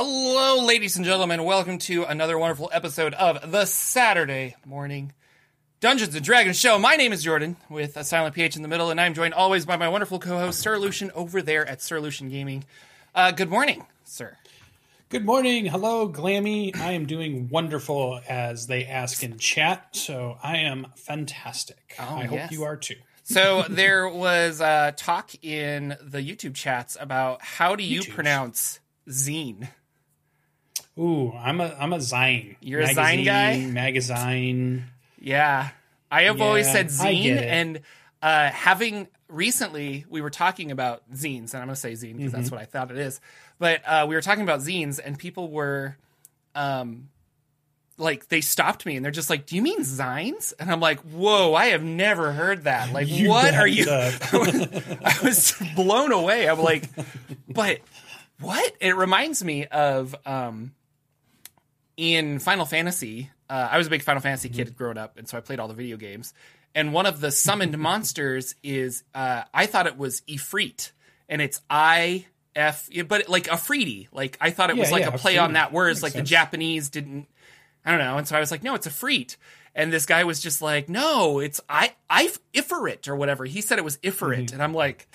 Hello, ladies and gentlemen. Welcome to another wonderful episode of the Saturday Morning Dungeons and Dragons Show. My name is Jorphdan, with a silent PH in the middle, and I'm joined always by my wonderful co-host Sir Lucien over there at Sir Lucien Gaming. Uh, good morning, sir. Good morning. Hello, Glammy. I am doing wonderful as they ask in chat, so I am fantastic. Oh, I hope you are too. So there was uh, talk in the YouTube chats about how do you YouTubes. pronounce zine? Ooh, I'm a I'm a Zine. You're a Zine guy? Magazine. Yeah. I have always said zine and uh, having recently we were talking about zines and I'm going to say zine because Mm-hmm. that's what I thought it is. But uh, we were talking about zines and people were um like they stopped me and they're just like, "Do you mean zines?" And I'm like, "Whoa, I have never heard that. Like You what are you. I was blown away. I'm like, but what? It reminds me of um, in Final Fantasy. Uh, I was a big Final Fantasy kid growing up, and so I played all the video games. And one of the summoned monsters is uh, I thought it was Ifrit, and it's I F, but like Afridi. Like I thought it was like yeah, a play on that word. It's like the. Japanese didn't I don't know. And so I was like, no, it's a freet. And this guy was just like, no, it's I I Iferit or whatever. He said it was Iferit. Mm-hmm. And I'm like,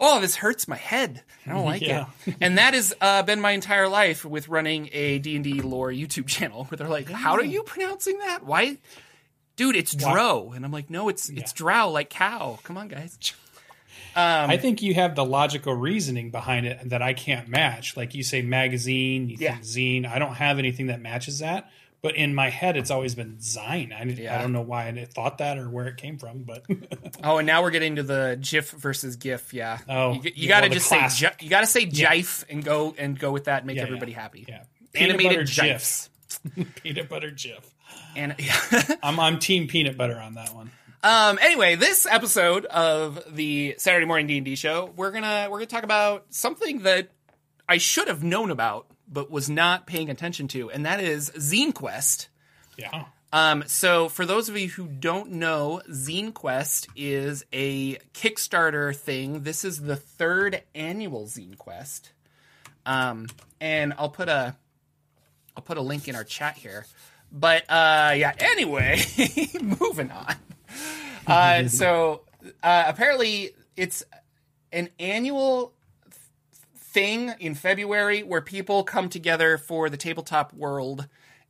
oh, this hurts my head. I don't like Yeah. it. And that has uh, been my entire life with running a D&D lore YouTube channel where they're like, how are you pronouncing that? Why? Dude, it's Dro. And I'm like, no, it's it's Drow, like cow. Come on, guys. I think you have the logical reasoning behind it that I can't match. Like you say magazine, you Yeah. think zine. I don't have anything that matches that. But in my head, it's always been Zine. I, Yeah. I don't know why I thought that or where it came from, but Oh, and now we're getting to the GIF versus GIF. Yeah. Oh, you, you yeah, got to well, just say you got to say jife and go and go with that and make Yeah, everybody yeah. happy. yeah. Peanut Animated gifs. peanut butter Jif. And yeah. I'm I'm team peanut butter on that one. um. Anyway, this episode of the Saturday Morning D and D show, we're gonna we're gonna talk about something that I should have known about but was not paying attention to, and that is Zine Quest. Yeah. Um, so, for those of you who don't know, Zine Quest is a Kickstarter thing. This is the third annual Zine Quest, um, and I'll put a I'll put a link in our chat here. But uh, yeah, anyway, moving on. Uh, so uh, apparently, it's an annual thing in February where people come together for the tabletop world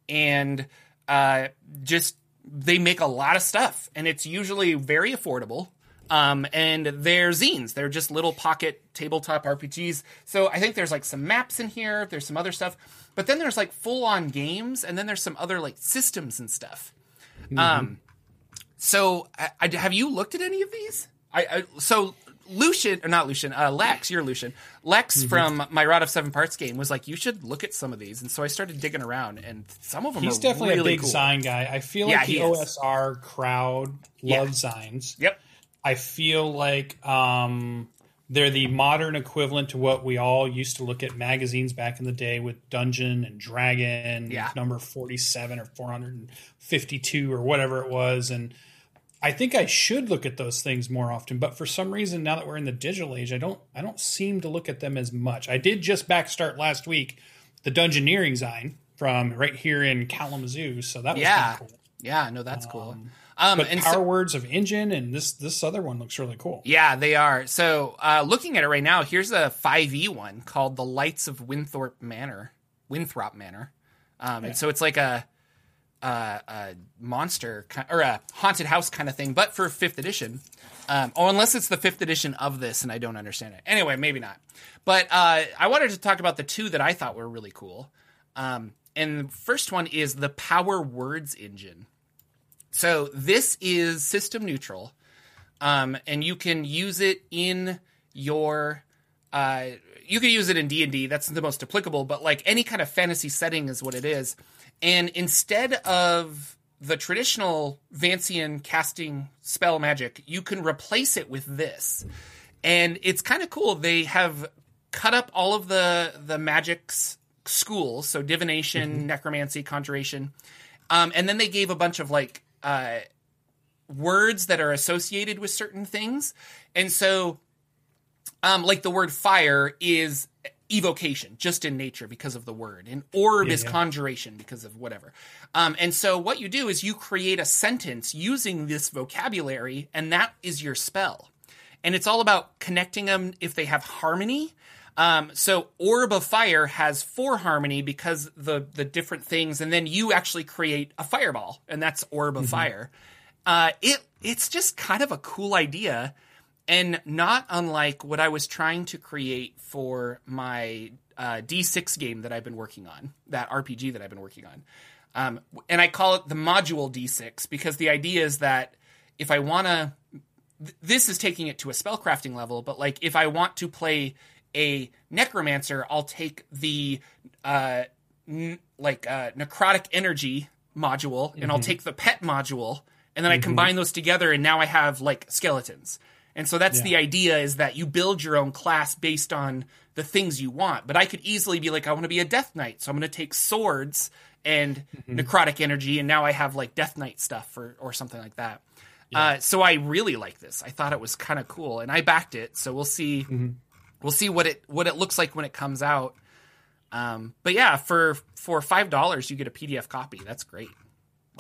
and uh, just they make a lot of stuff and it's usually very affordable. Um, and they're zines. They're just little pocket tabletop RPGs. So I think there's like some maps in here. There's some other stuff, but then there's like full on games, and then there's some other like systems and stuff. Um, so I, I, have you looked at any of these? I, I so Lucien or not Lucien, uh, Lex, you're Lucien. Lex Mm-hmm. from my Rod of Seven Parts game was like, you should look at some of these, and so I started digging around, and some of them He's are definitely really a big cool. Zine guy. I feel Yeah, like the is. OSR crowd Yeah. loves Zines. Yep. I feel like um, they're the modern equivalent to what we all used to look at magazines back in the day with Dungeon and Dragon, Yeah. number 47 or 452 or whatever it was. And I think I should look at those things more often, but for some reason, now that we're in the digital age, I don't, I don't seem to look at them as much. I did just backstart last week the Dungeoneering Zine from right here in Kalamazoo, so that was Yeah. cool. Yeah, no, that's cool. Um, But and Power so, Words of Engine and this this other one looks really cool. yeah, they are. So, uh, looking at it right now, here's a 5e one called "The Lights of Winthorpe Manor," Winthrop Manor. Um, and so it's like a, a, a monster or a haunted house kind of thing, but for fifth edition. Um, oh, unless it's the fifth edition of this, and I don't understand it. Anyway, maybe not. But uh, I wanted to talk about the two that I thought were really cool. Um, and the first one is the Power Words engine. So this is system neutral, um, and you can use it in your. Uh, you can use it in D and D. That's the most applicable. But like any kind of fantasy setting is what it is. And instead of the traditional Vancian casting spell magic, you can replace it with this, and it's kind of cool. They have cut up all of the the magic's schools, so divination, necromancy, conjuration, um, and then they gave a bunch of like uh, words that are associated with certain things. And so, um, like the word fire is evocation just in nature because of the word and orb Yeah, is yeah. conjuration because of whatever. Um, and so what you do is you create a sentence using this vocabulary and that is your spell. And it's all about connecting them if they have harmony. Um, so orb of fire has four harmony because the the different things and then you actually create a fireball and that's orb of fire. Uh, it it's just kind of a cool idea and not unlike what I was trying to create for my uh, D6 game that I've been working on, that RPG that I've been working on. Um, and I call it the module D6 because the idea is that if I want to, th- this is taking it to a spellcrafting level, but like if I want to play a necromancer, I'll take the uh, n- like uh, necrotic energy module and I'll take the pet module and then I combine those together and now I have like skeletons. And so that's the idea is that you build your own class based on the things you want. But I could easily be like, I want to be a Death Knight, so I'm going to take swords and necrotic energy, and now I have like Death Knight stuff or or something like that. Uh, so I really like this. I thought it was kind of cool, and I backed it. So we'll see. We'll see what it what it looks like when it comes out. Um, but yeah, for for five dollars, you get a PDF copy. That's great.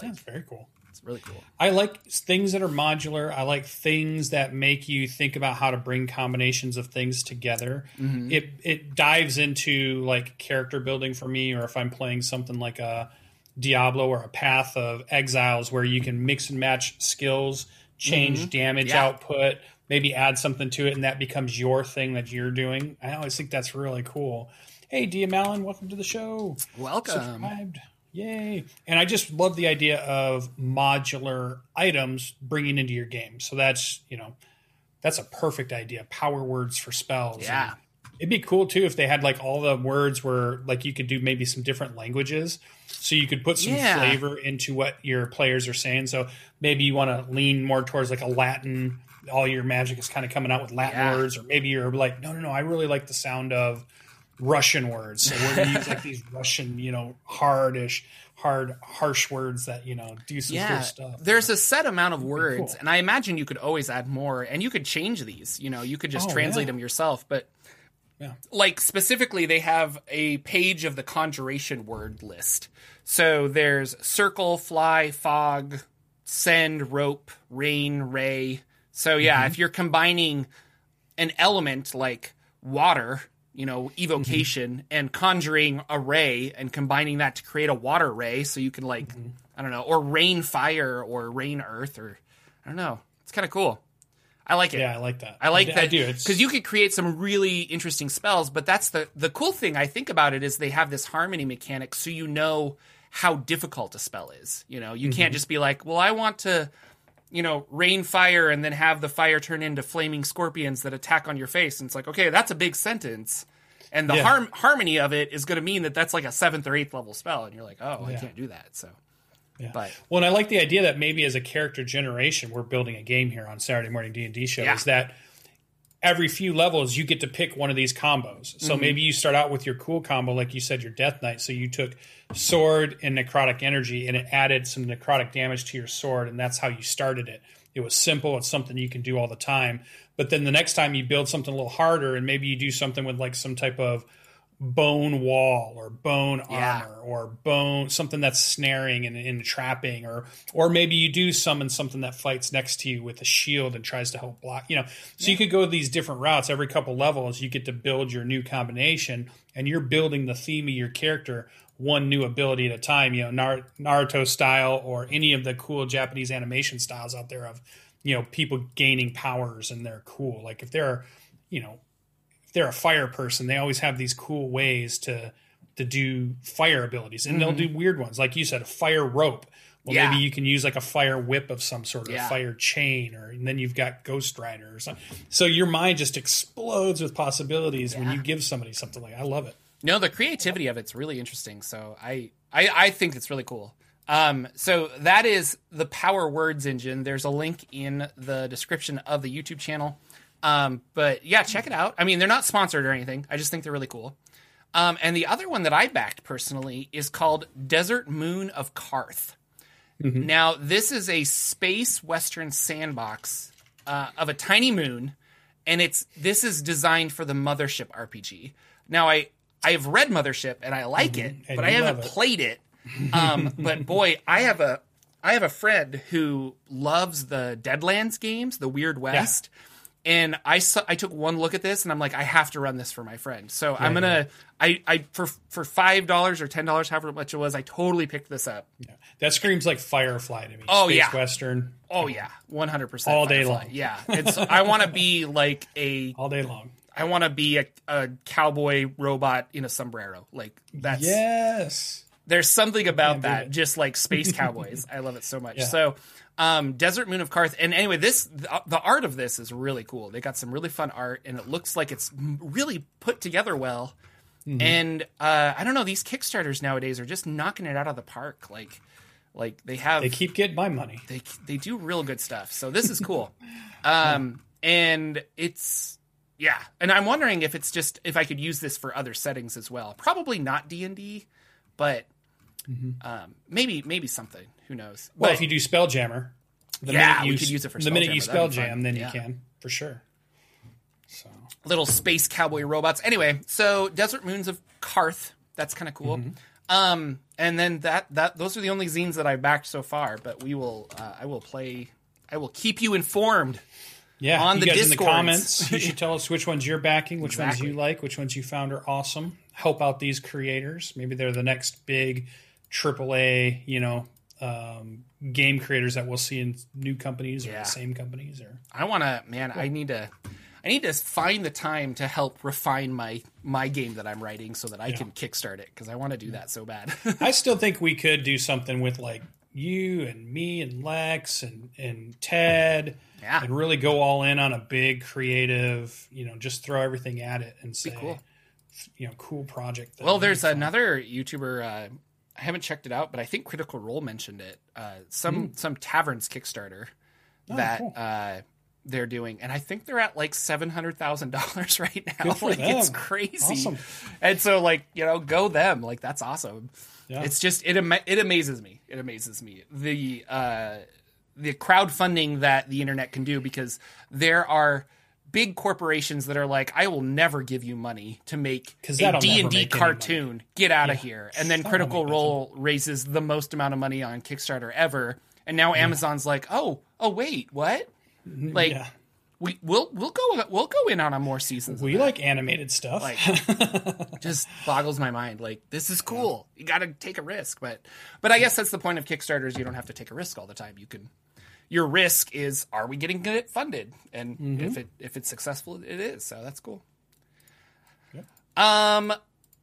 That's very cool. It's really cool. I like things that are modular. I like things that make you think about how to bring combinations of things together. Mm-hmm. It it dives into like character building for me, or if I'm playing something like a Diablo or a Path of Exiles, where you can mix and match skills, change mm-hmm. damage Yeah. output, maybe add something to it, and that becomes your thing that you're doing. I always think that's really cool. Hey, Dia Malin, welcome to the show Welcome. subscribed. Yay. And I just love the idea of modular items bringing into your game. So that's, you know, that's a perfect idea. Power words for spells. Yeah. And it'd be cool too if they had like all the words were like you could do maybe some different languages. So you could put some Yeah. flavor into what your players are saying. So maybe you want to lean more towards like a Latin, all your magic is kind of coming out with Latin Yeah. words, or maybe you're like, no, no, no, I really like the sound of Russian words. So we're gonna use like these Russian, you know, hardish, hard, harsh words that you know do some yeah, stuff. there's a set amount of words, cool. and I imagine you could always add more, and you could change these. You know, you could just Oh, translate yeah. them yourself. But Yeah. like specifically, they have a page of the conjuration word list. So there's circle, fly, fog, send, rope, rain, ray. So yeah, Mm-hmm. if you're combining an element like water, you know, evocation Mm-hmm. and conjuring a ray and combining that to create a water ray so you can like Mm-hmm. I don't know, or rain fire or rain earth or I don't know. It's kind of cool. I like it. yeah, I like that. I like d- that I do. Because you could create some really interesting spells. But that's the the cool thing I think about it is they have this harmony mechanic, so you know how difficult a spell is. You know, you Mm-hmm. can't just be like, well, I want to, you know, rain fire and then have the fire turn into flaming scorpions that attack on your face. And it's like, okay, that's a big sentence. And the Yeah. harm, harmony of it is going to mean that that's like a seventh or eighth level spell, and you're like, oh, I can't do that. So, Yeah. but Well, and I like the idea that maybe as a character generation, we're building a game here on Saturday morning D and D show. Yeah. Is that every few levels you get to pick one of these combos. So Mm-hmm. maybe you start out with your cool combo, like you said, your Death Knight. So you took sword and necrotic energy, and it added some necrotic damage to your sword, and that's how you started it. It was simple. It's something you can do all the time. But then the next time you build something a little harder, and maybe you do something with like some type of bone wall or bone Yeah. armor or bone something that's snaring and, and trapping or or maybe you do summon something that fights next to you with a shield and tries to help block you know. So you could go these different routes. Every couple levels you get to build your new combination and you're building the theme of your character one new ability at a time you know Nar- naruto style or any of the cool japanese animation styles out there of you know people gaining powers and they're cool like if they're you know if they're a fire person, they always have these cool ways to to do fire abilities, and they'll mm-hmm. do weird ones, like you said, a fire rope. Well, Yeah. maybe you can use like a fire whip of some sort, or Yeah. a fire chain, or and then you've got Ghost Rider or something. So your mind just explodes with possibilities when you give somebody something like. I love it. No, the creativity of it's really interesting. So I, I, I think it's really cool. Um, so that is the Power Words engine. There's a link in the description of the YouTube channel. Um, but yeah, check it out. I mean, they're not sponsored or anything. I just think they're really cool. Um, and the other one that I backed personally is called Desert Moon of Karth. Now, this is a space western sandbox uh, of a tiny moon, and it's this is designed for the Mothership RPG. Now I I've read Mothership and I like it, Mm-hmm. And but I haven't it. played it. Um, but boy, I have a I have a friend who loves the Deadlands games, the Weird West. And I saw, I took one look at this and I'm like, I have to run this for my friend. So I'm gonna I I for for five dollars or ten dollars, however much it was, I totally picked this up. Yeah. That screams like Firefly to me. Oh, Space yeah. Western Oh yeah, one hundred percent All day long. Yeah, it's I want to be like a all day long. I want to be a, a cowboy robot in a sombrero. Like that's Yes. There's something about that, it. just like space cowboys. I love it so much. Yeah. So, um, Desert Moon of Karth, and anyway, this the, the art of this is really cool. They got some really fun art, and it looks like it's really put together well. Mm-hmm. And uh, I don't know, these Kickstarters nowadays are just knocking it out of the park. Like, like they have They keep getting my money. they they do real good stuff. So this is cool. um, and it's yeah, and I'm wondering if it's just if I could use this for other settings as well. Probably not D and D, but um, maybe maybe something. Who knows? Well, But- if you do Spelljammer, the Yeah, minute you we could use it for the minute you spell that'd be Spelljam, fun. then Yeah. you can for sure. So little space cowboy robots. Anyway, so Desert Moons of Karth. That's kind of cool. Mm-hmm. Um, and then that that those are the only zines that I've backed so far. But we will uh, I will play. I will keep you informed. yeah, On the guys in the comments, you should tell us which ones you're backing, which Exactly. ones you like, which ones you found are awesome. Help out these creators. Maybe they're the next big AAA, you know, um, game creators that we'll see in new companies or Yeah. the same companies. Or I want to, man. I need to. I need to find the time to help refine my my game that I'm writing so that I can kickstart it because I want to do that so bad. I still think we could do something with like you and me and Lex and and Ted. Yeah. And really go all in on a big creative, you know, just throw everything at it and say, cool. you know, cool project. well, there's another YouTuber. Uh, I haven't checked it out, but I think Critical Role mentioned it. Uh, some some taverns Kickstarter that. Oh, cool. uh, they're doing, and I think they're at like seven hundred thousand dollars right now. Like it's crazy. Awesome. And so, like you know, go them. Like that's awesome. Yeah. It's just it ama- it amazes me. It amazes me the uh, the crowdfunding that the internet can do because there are big corporations that are like, I will never give you money to make a D and D cartoon. Get out of here! And then That'll Critical Role raises the most amount of money on Kickstarter ever, and now Amazon's like, oh, oh wait, what? Mm-hmm. Like yeah. we we'll we'll go we'll go in on a more seasons. We like animated stuff. like just boggles my mind like this is cool you gotta take a risk but but i guess that's the point of kickstarters you don't have to take a risk all the time you can your risk is are we getting it funded and Mm-hmm. if it if it's successful it is so that's cool Yeah. um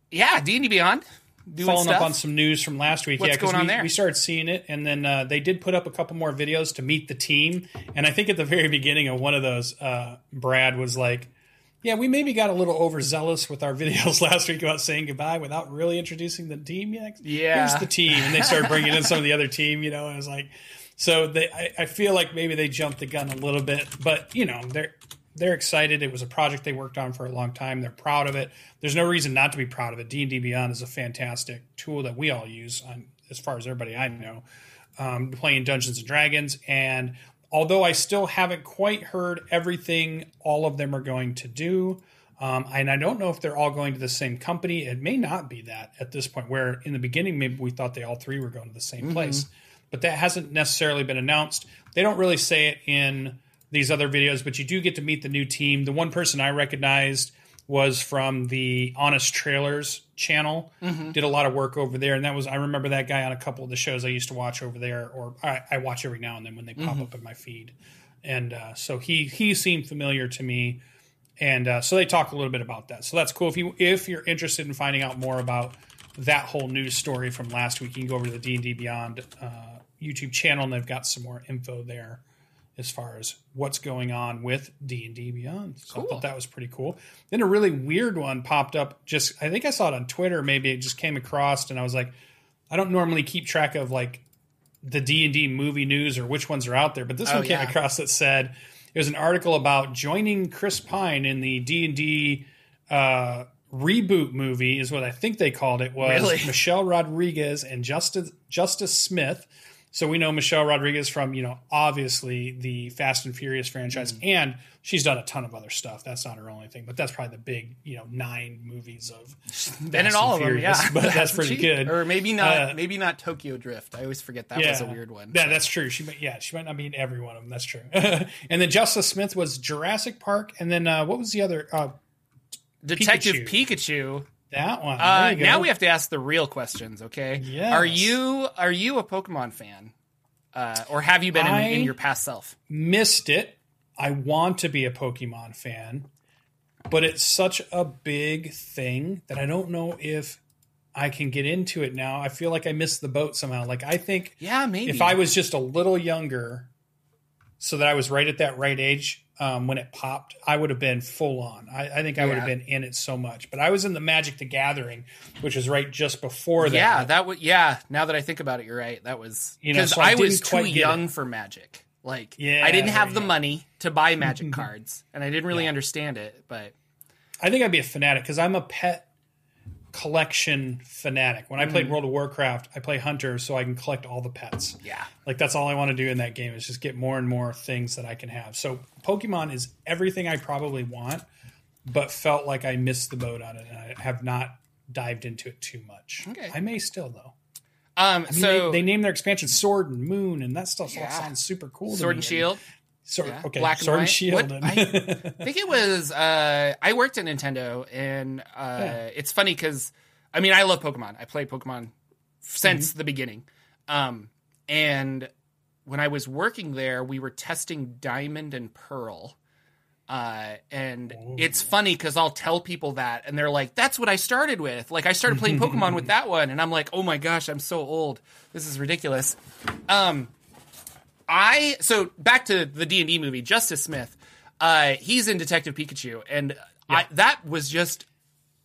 yeah d&d beyond doing Following stuff up on some news from last week, What's yeah, on we, there? we started seeing it, and then uh, they did put up a couple more videos to meet the team. And I think at the very beginning of one of those, uh, Brad was like, "Yeah, we maybe got a little overzealous with our videos last week about saying goodbye without really introducing the team yet." Yeah. here's the team, and they started bringing in some of the other team. You know, and it was like, so they, I, I feel like maybe they jumped the gun a little bit, but you know, they're they're excited. It was a project they worked on for a long time. They're proud of it. There's no reason not to be proud of it. D and D Beyond is a fantastic tool that we all use, on, as far as everybody I know, um, playing Dungeons and Dragons. And although I still haven't quite heard everything all of them are going to do, um, and I don't know if they're all going to the same company. It may not be that at this point. Where in the beginning, maybe we thought they all three were going to the same place, but that hasn't necessarily been announced. They don't really say it in these other videos, but you do get to meet the new team. The one person I recognized was from the Honest Trailers channel. Did a lot of work over there, and that was I remember that guy on a couple of the shows I used to watch over there, or I, I watch every now and then when they pop up in my feed. And uh, so he he seemed familiar to me, and uh, so they talk a little bit about that. So that's cool. If you if you're interested in finding out more about that whole news story from last week, you can go over to the D and D Beyond uh, YouTube channel, and they've got some more info there as far as what's going on with D and D Beyond. So I thought that was pretty cool. Then a really weird one popped up. Just I think I saw it on Twitter. Maybe it just came across, and I was like, I don't normally keep track of like the D and D movie news or which ones are out there, but this Oh, one came yeah. across that said it was an article about joining Chris Pine in the D and D uh, reboot movie, is what I think they called it. Was Really? Michelle Rodriguez and Justice Justice Smith So we know Michelle Rodriguez from, you know, obviously the Fast and Furious franchise, Mm-hmm. and she's done a ton of other stuff. That's not her only thing, but that's probably the big, you know, nine movies of. Been in all of them, Furious, yeah. but that's Hasn't pretty she? good. Or maybe not. Uh, maybe not Tokyo Drift. I always forget that was a weird one. Yeah, that's true. She might, yeah, she might not be in every one of them. That's true. and then Justice Smith was Jurassic Park, and then uh, what was the other? Uh, Detective Pikachu. Pikachu. That one. Uh, There you go. now we have to ask the real questions. Okay. Yes. Are you are you a Pokemon fan, uh, or have you been in, in your past self? missed it. I want to be a Pokemon fan, but it's such a big thing that I don't know if I can get into it now. I feel like I missed the boat somehow. Like I think Yeah, maybe. if I was just a little younger, so that I was right at that right age um, when it popped, I would have been full on. I, I think I would have been in it so much. But I was in the Magic the Gathering, which was right just before that. yeah, that would. Yeah, now that I think about it, you're right. That was You know, because so I I, was too young for Magic. Like, Yeah, I didn't have the money to buy Magic cards, and I didn't really understand it. But I think I'd be a fanatic because I'm a pet collection fanatic. When I Mm. played World of Warcraft, I play Hunter so I can collect all the pets. yeah, Like that's all I want to do in that game is just get more and more things that I can have. So Pokemon is everything I probably want, but felt like I missed the boat on it and I have not dived into it too much. Okay. I may still though. um, I mean, so they, they named their expansion Sword and Moon, and that stuff Yeah. sounds super cool. to Sword and Shield. Sword, Yeah. okay, Black and white. Shield. What- I think it was. Uh, I worked at Nintendo, and uh, Yeah. it's funny because I mean I love Pokemon. I played Pokemon since Mm-hmm. the beginning, um, and when I was working there, we were testing Diamond and Pearl. Uh, and it's funny because I'll tell people that, and they're like, "That's what I started with. Like, I started playing Pokemon with that one." And I'm like, "Oh my gosh, I'm so old. This is ridiculous." Um, I so back to the D and D movie, Justice Smith. Uh, he's in Detective Pikachu, and I, that was just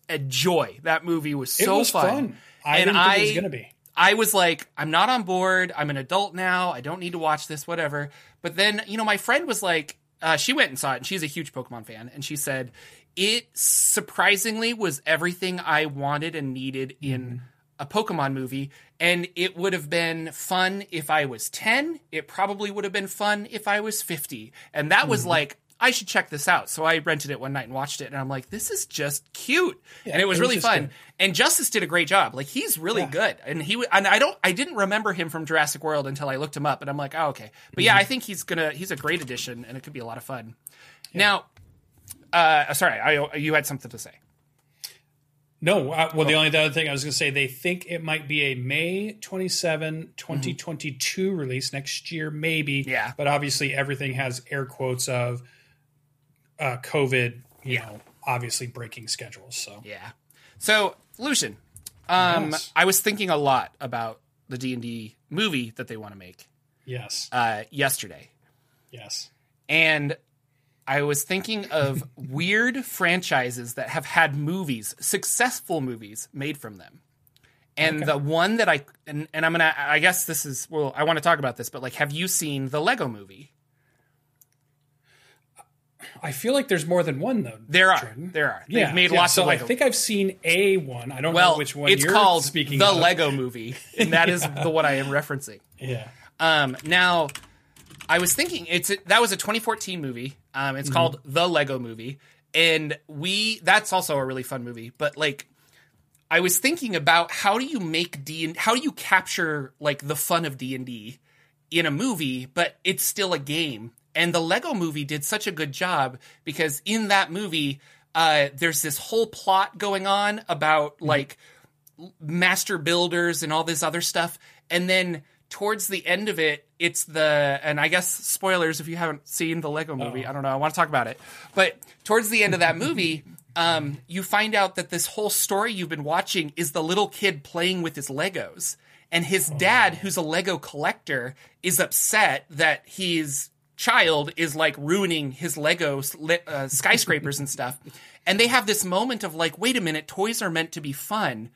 a joy. That movie was it so was fun. I and I, it was going to be. I was like, I'm not on board. I'm an adult now. I don't need to watch this, whatever. But then, you know, my friend was like, uh, she went and saw it, and she's a huge Pokemon fan, and she said it surprisingly was everything I wanted and needed in a Pokemon movie. And it would have been fun if I was 10. It probably would have been fun if I was 50. And that was like, I should check this out. So I rented it one night and watched it, and I'm like, this is just cute. and it was really fun. And Justice did a great job. Like he's really Yeah. good. And he and I don't I didn't remember him from Jurassic World until I looked him up and I'm like, "Oh, okay." But Mm-hmm. yeah, I think he's to he's a great addition and it could be a lot of fun. Now, uh sorry, I you had something to say. No, uh, Oh. well, the only other thing I was going to say, they think it might be a May 27, 2022 release next year, maybe. Yeah. But obviously, everything has air quotes of uh, COVID, you know, obviously breaking schedules. So, Yeah. So, Lucien, um Yes. I was thinking a lot about the D&D movie that they want to make yes, uh yesterday. yes. and I was thinking of weird franchises that have had movies, successful movies made from them. And the one that I and, and I'm gonna I guess this is well I want to talk about this, but like have you seen the Lego movie? I feel like there's more than one, though. There are. Jordan. There are. They've Yeah, made yeah, lots so of Lego. I think I've seen a one. I don't well, know which one it's you're called speaking the of. Lego movie, and that is the what I am referencing. Yeah. Um, now, I was thinking it's that was a 2014 movie. Um, Mm-hmm. it's called The Lego Movie, and we that's also a really fun movie. But like, I was thinking about how do you make D and how do you capture like the fun of D and D in a movie, but it's still a game. And the Lego Movie did such a good job because in that movie, uh, there's this whole plot going on about like master builders and all this other stuff. And then towards the end of it, it's the, and I guess spoilers if you haven't seen the Lego movie, I don't know, I want to talk about it. But towards the end of that movie, um, you find out that this whole story you've been watching is the little kid playing with his Legos. And his dad, who's a Lego collector, is upset that his child is like ruining his Lego uh, skyscrapers and stuff. And they have this moment of like, wait a minute, toys are meant to be fun.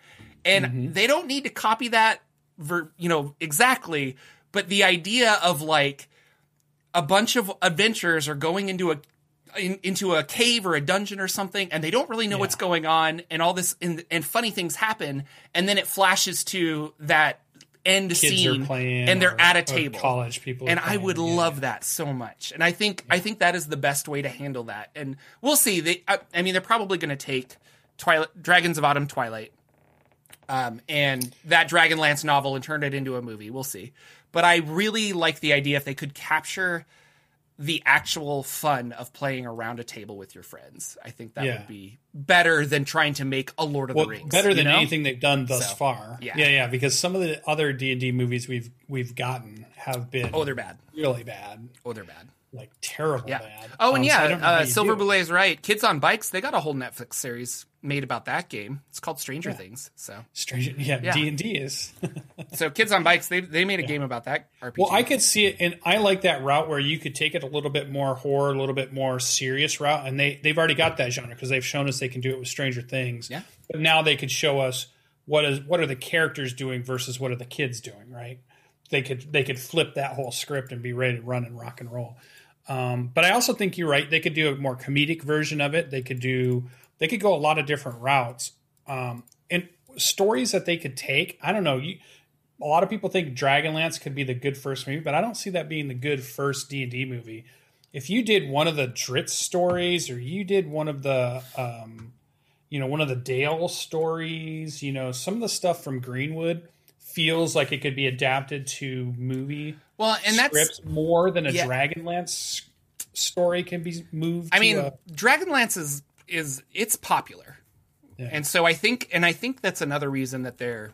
And they don't need to copy that ver, you know exactly but the idea of like a bunch of adventurers are going into a in, into a cave or a dungeon or something and they don't really know what's going on and all this and, and funny things happen and then it flashes to that end kids scene and they're or- at a table. college people, and I would Yeah, love yeah. that so much. And I think I think that is the best way to handle that. And we'll see. They, I, I mean, they're probably going to take Twilight, Dragons of Autumn, Twilight, um, and that Dragonlance novel and turn it into a movie. We'll see. But I really like the idea if they could capture the actual fun of playing around a table with your friends. I think that Yeah. would be better than trying to make a Lord of well, the Rings. better you than know? anything they've done thus So, far. yeah. yeah, yeah. Because some of the other D and D movies we've we've gotten have been Oh, they're bad. really bad, Oh, they're bad. Like terrible Yeah. bad. Oh, and Um, yeah, how uh, Silver. Boulet is right. Kids on Bikes, they got a whole Netflix series made about that game. It's called Stranger Yeah. Things. So, Strange, yeah, Yeah. D and D is. so Kids on Bikes, they they made a game about that RPG. Well, I could see it, and I like that route where you could take it a little bit more horror, a little bit more serious route, and they they've already got that genre because they've shown us they can do it with Stranger Things. Yeah. But now they could show us what is what are the characters doing versus what are the kids doing, right? They could they could flip that whole script and be ready to run and rock and roll. Um, but I also think you're right. They could do a more comedic version of it. They could do they could go a lot of different routes. Um, and stories that they could take. I don't know. You, a lot of people think Dragonlance could be the good first movie, but I don't see that being the good first D and D movie. If you did one of the Drizzt stories, or you did one of the, um, you know, one of the Dale stories, you know, some of the stuff from Greenwood feels like it could be adapted to movie well, and that's scripts more than a Yeah. Dragonlance story can be moved. I mean, a- Dragonlance is is it's popular, Yeah. and so I think, and I think that's another reason that they're,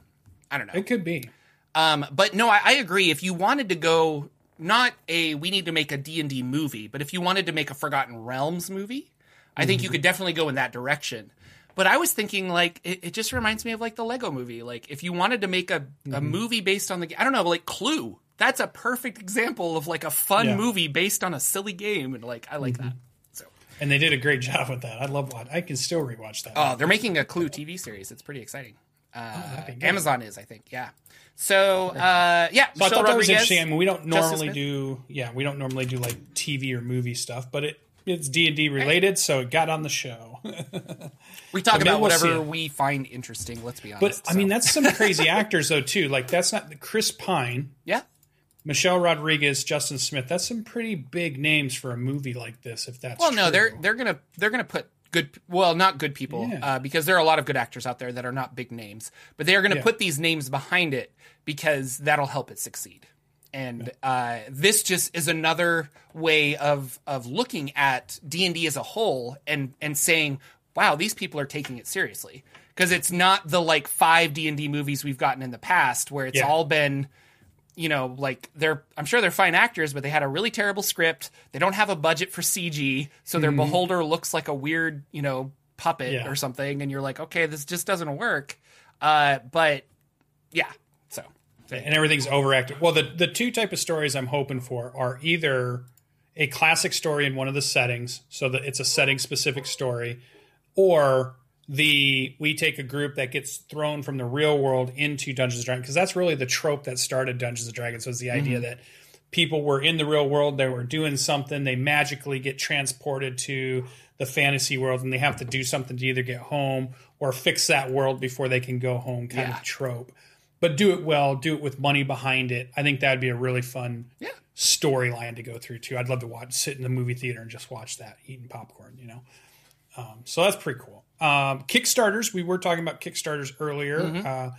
I don't know, it could be. Um, but no, I, I agree. If you wanted to go not a we need to make a D&D movie, but if you wanted to make a Forgotten Realms movie, I think you Mm-hmm. could definitely go in that direction. But I was thinking like it, it just reminds me of like the Lego movie. Like if you wanted to make a, a Mm-hmm. movie based on the I don't know, like Clue. That's a perfect example of like a fun Yeah. movie based on a silly game and like I like Mm-hmm. that. So And they did a great job with that. I love what I can still rewatch that. Oh, they're making a Clue TV series. It's pretty exciting. Uh, good. Amazon is, I think. Yeah. So, uh, yeah. So I thought that was interesting. I mean, we don't normally do, yeah, we don't normally do like TV or movie stuff, but it it's D and D related, so it got on the show. We talk maybe about we'll whatever we find interesting. Let's be honest. but honest. I mean, that's some crazy actors though too. Like that's not Chris Pine, yeah. Michelle Rodriguez, Justin Smith. That's some pretty big names for a movie like this. If that's Well, no, true. they're they're gonna they're gonna put good. Well, not good people, Yeah. uh, because there are a lot of good actors out there that are not big names, but they are gonna Yeah. put these names behind it because that'll help it succeed. And uh, this just is another way of of looking at D and D as a whole and and saying, wow, these people are taking it seriously because it's not the like five D and D movies we've gotten in the past where it's Yeah. all been you know, like they're I'm sure they're fine actors, but they had a really terrible script. They don't have a budget for CG, so their beholder looks like a weird, you know, puppet. Yeah. or something, and you're like, okay, this just doesn't work. Uh, but yeah, so and everything's overacted. Well, the the two type of stories I'm hoping for are either a classic story in one of the settings, so that it's a setting specific story, or the we take a group that gets thrown from the real world into Dungeons and Dragons because that's really the trope that started Dungeons and Dragons was the idea that people were in the real world, they were doing something, they magically get transported to the fantasy world, and they have to do something to either get home or fix that world before they can go home, kind Yeah. of trope. But do it well, do it with money behind it. I think that'd be a really fun yeah, storyline to go through too. I'd love to watch, sit in the movie theater and just watch that, eating popcorn. You know, um, so that's pretty cool. Um, Kickstarters. We were talking about Kickstarters earlier. Uh,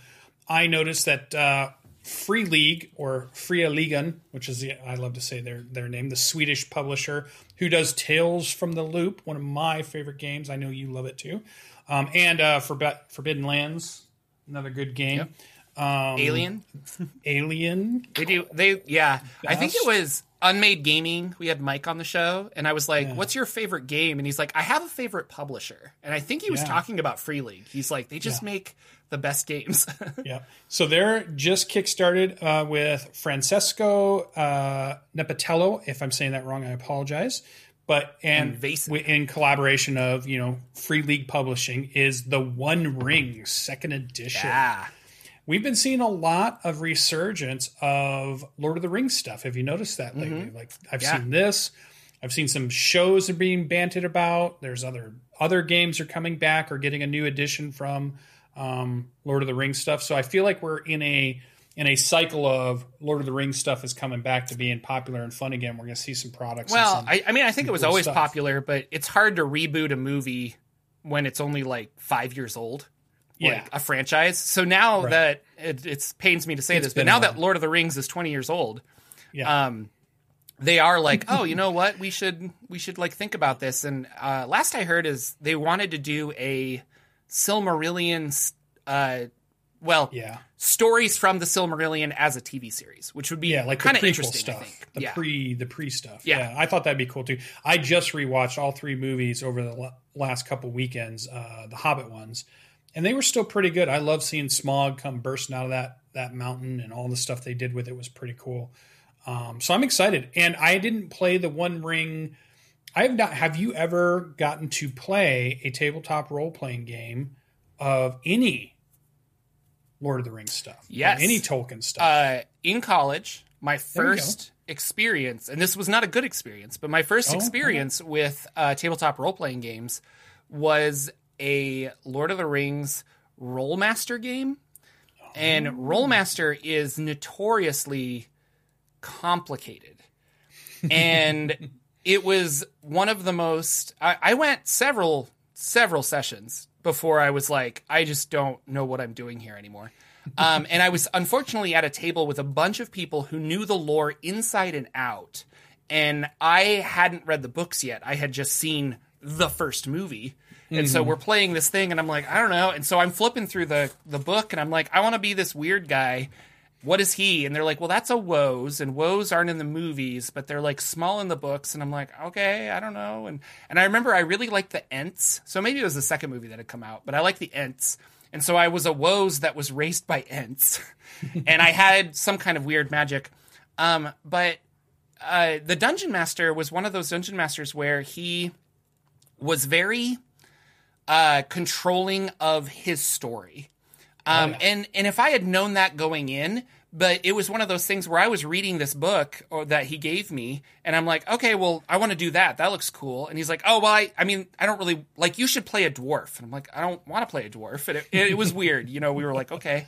I noticed that uh, Free League or Fria Ligan, which is the I love to say their their name, the Swedish publisher who does Tales from the Loop, one of my favorite games. I know you love it too, um, and uh, Forb- Forbidden Lands, another good game. Um, Alien. Alien. They do. They yeah. I think it was Unmade Gaming. We had Mike on the show, and I was like, "What's your favorite game?" And he's like, "I have a favorite publisher." And I think he was Yeah. talking about Free League. He's like, "They just Yeah. make the best games." Yeah. So they're just kickstarted uh, with Francesco uh, Nepitello. If I'm saying that wrong, I apologize. But and Invasive. in collaboration of you know Free League Publishing is the One Ring Second Edition. yeah. We've been seeing a lot of resurgence of Lord of the Rings stuff. Have you noticed that lately? Like I've Yeah. seen this. I've seen some shows are being banted about. There's other other games are coming back or getting a new edition from um, Lord of the Rings stuff. So I feel like we're in a in a cycle of Lord of the Rings stuff is coming back to being popular and fun again. We're going to see some products. and Well, some- I, I mean, I think it was cool always stuff. popular, but it's hard to reboot a movie when it's only like five years old. Like Yeah. a franchise. So now Right. that it it's pains me to say It's this, but now that. Lord of the Rings is twenty years old, yeah, um, they are like, oh, you know what? We should we should like think about this. And uh, last I heard is they wanted to do a Silmarillion, uh, well, yeah, stories from the Silmarillion as a TV series, which would be yeah, like kind the of interesting. stuff, the yeah. pre the pre stuff. Yeah. Yeah. I thought that'd be cool too. I just rewatched all three movies over the la- last couple weekends, uh, the Hobbit ones, and they were still pretty good. I love seeing Smaug come bursting out of that that mountain, and all the stuff they did with it was pretty cool. Um, so I'm excited, and I didn't play the One Ring. I have not. Have you ever gotten to play a tabletop role playing game of any Lord of the Rings stuff? Yes. any Tolkien stuff. uh, in college, my first experience, and this was not a good experience, but my first Oh, experience with uh, tabletop role playing games was a Lord of the Rings Rolemaster game. And. Rolemaster is notoriously complicated. And it was one of the most. I, I went several, several sessions before I was like, I just don't know what I'm doing here anymore. Um, and I was unfortunately at a table with a bunch of people who knew the lore inside and out. And I hadn't read the books yet. I had just seen the first movie. And so we're playing this thing, and I'm like, I don't know. And so I'm flipping through the, the book, and I'm like, I want to be this weird guy. What is he? And they're like, well, that's a Wose, and woes aren't in the movies, but they're like small in the books. And I'm like, okay, I don't know. And and I remember I really liked the Ents, so maybe it was the second movie that had come out, but I like the Ents. And so I was a Wose that was raced by Ents, and I had some kind of weird magic. Um, but uh, the dungeon master was one of those dungeon masters where he was very uh, controlling of his story. Um, and and if I had known that going in, but it was one of those things where I was reading this book or that he gave me, and I'm like, okay, well, I want to do that. That looks cool. And he's like, oh, well, I, I mean, I don't really like. You should play a dwarf. And I'm like, I don't want to play a dwarf. And it, it, it was weird. You know, we were like, okay,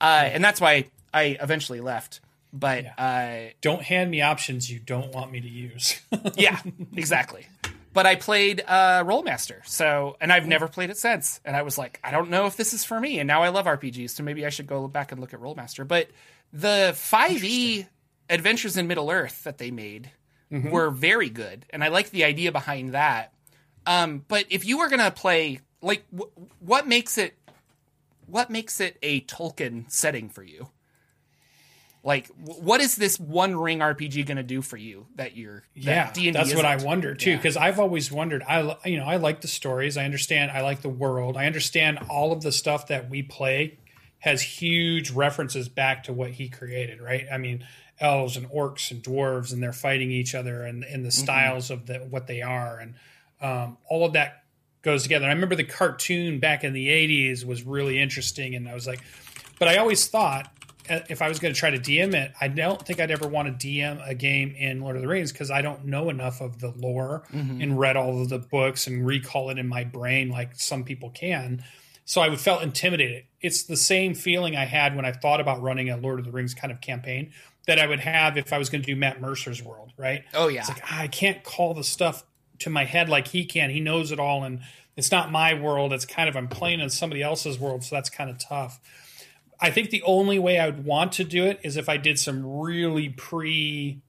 uh, and that's why I eventually left. But uh, don't hand me options you don't want me to use. yeah, exactly. But I played uh, Rolemaster, so and I've never played it since. And I was like, I don't know if this is for me. And now I love RPGs, so maybe I should go back and look at Rolemaster. But the five E Adventures in Middle Earth that they made were very good, and I like the idea behind that. Um, but if you were gonna play, like, w- what makes it, what makes it a Tolkien setting for you? Like, what is this One Ring RPG going to do for you that you're? that yeah, D&D that's what I wonder too. Yeah. Because I've always wondered. I you know I like the stories. I understand. I like the world. I understand all of the stuff that we play has huge references back to what he created. Right. I mean, elves and orcs and dwarves, and they're fighting each other, and and the styles of the what they are, and um, all of that goes together. I remember the cartoon back in the '80s was really interesting, and I was like, but I always thought if I was going to try to DM it, I don't think I'd ever want to DM a game in Lord of the Rings because I don't know enough of the lore and read all of the books and recall it in my brain like some people can. So I would felt intimidated. It's the same feeling I had when I thought about running a Lord of the Rings kind of campaign that I would have if I was going to do Matt Mercer's world, right? Oh yeah, It's like ah, I can't call the stuff to my head like he can. He knows it all, and it's not my world. It's kind of I'm playing in somebody else's world, so that's kind of tough. I think the only way I would want to do it is if I did some really pre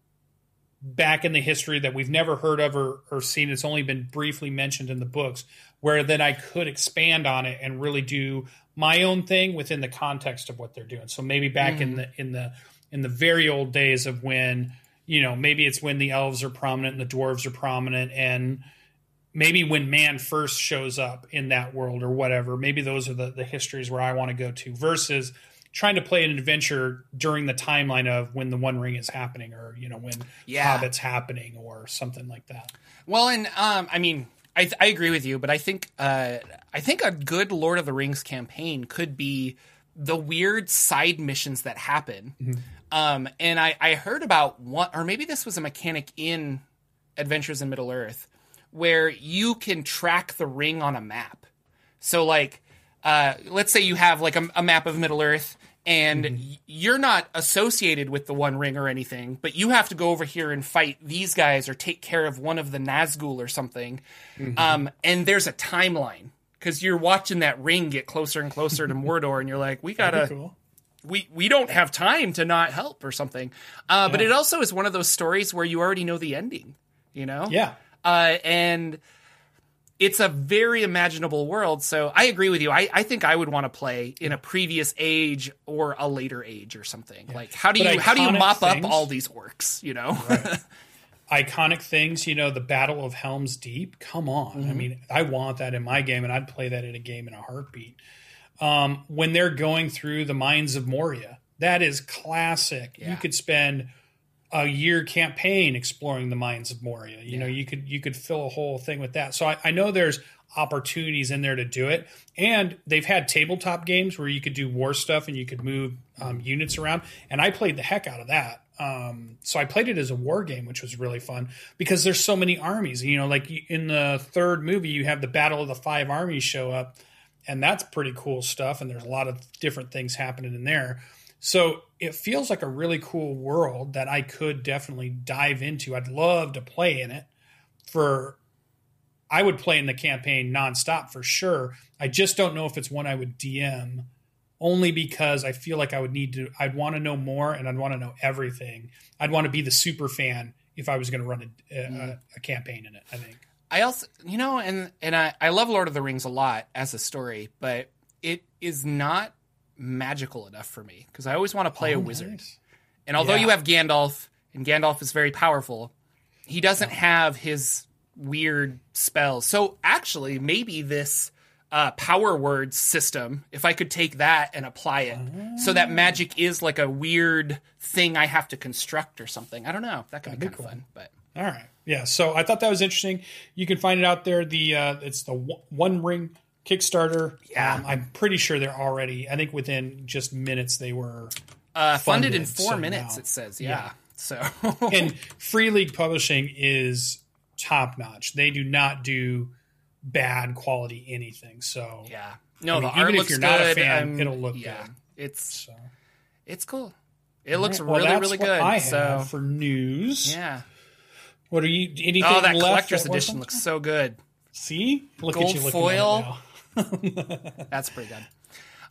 back in the history that we've never heard of or, or seen. It's only been briefly mentioned in the books, where then I could expand on it and really do my own thing within the context of what they're doing. So maybe back in mm. the in the in the very old days of when you know maybe it's when the elves are prominent and the dwarves are prominent and maybe when man first shows up in that world or whatever maybe those are the, the histories where i want to go to versus trying to play an adventure during the timeline of when the one ring is happening or you know when Yeah. hobbit's happening or something like that Well, and um, I mean, I, I agree with you, but I think uh, I think a good Lord of the Rings campaign could be the weird side missions that happen. Um, and I, I heard about one, or maybe this was a mechanic in Adventures in Middle Earth, where you can track the ring on a map. So, like, uh, let's say you have like a, a map of Middle Earth, and Mm-hmm. you're not associated with the One Ring or anything, but you have to go over here and fight these guys or take care of one of the Nazgul or something. Mm-hmm. Um, and there's a timeline because you're watching that ring get closer and closer to Mordor, and you're like, we gotta cool. we we don't have time to not help or something. Uh, But it also is one of those stories where you already know the ending, you know? Yeah. Uh, and it's a very imaginable world. So I agree with you. I, I think I would want to play in a previous age or a later age or something. Like how do But you how do you mop things- up all these orcs? You know? iconic things, you know, the Battle of Helm's Deep. Come on. Mm-hmm. I mean, I want that in my game, and I'd play that in a game in a heartbeat. Um, when they're going through the mines of Moria, that is classic. You could spend a year campaign exploring the mines of Moria. You know, you could you could fill a whole thing with that. So I, I know there's opportunities in there to do it, and they've had tabletop games where you could do war stuff and you could move um, units around. And I played the heck out of that. Um, so I played it as a war game, which was really fun because there's so many armies. You know, like in the third movie, you have the Battle of the Five Armies show up, and that's pretty cool stuff. And there's a lot of different things happening in there. So it feels like a really cool world that I could definitely dive into. I'd love to play in it for I would play in the campaign nonstop for sure. I just don't know if it's one I would DM only because I feel like I would need to I'd want to know more and I'd want to know everything. I'd want to be the super fan if I was going to run a, a, a, a campaign in it, I think. I also, you know, and and I, I love Lord of the Rings a lot as a story, but it is not magical enough for me because I always want to play a Oh, wizard. nice. And although Yeah. you have Gandalf, and Gandalf is very powerful, he doesn't have his weird spells. So actually, maybe this uh, power words system, if I could take that and apply it, so that magic is like a weird thing I have to construct or something. I don't know. That could be That'd kind be of fun. But All right. Yeah. So I thought that was interesting. You can find it out there. The uh, it's the One Ring Kickstarter. Yeah. Um, I'm pretty sure they're already. I think within just minutes they were. uh, funded, in four so minutes, now- it says. Yeah. yeah. So And Free League Publishing is top notch. They do not do bad quality anything. So yeah. No, I mean, the even art if looks you're good. not a fan, I'm- it'll look yeah, good. It's so it's cool. It looks Well, really really good. I have so for news. yeah. What are you? Anything? Oh, that collector's that edition looks so good. See, look Gold at you looking foil. At. That's pretty good.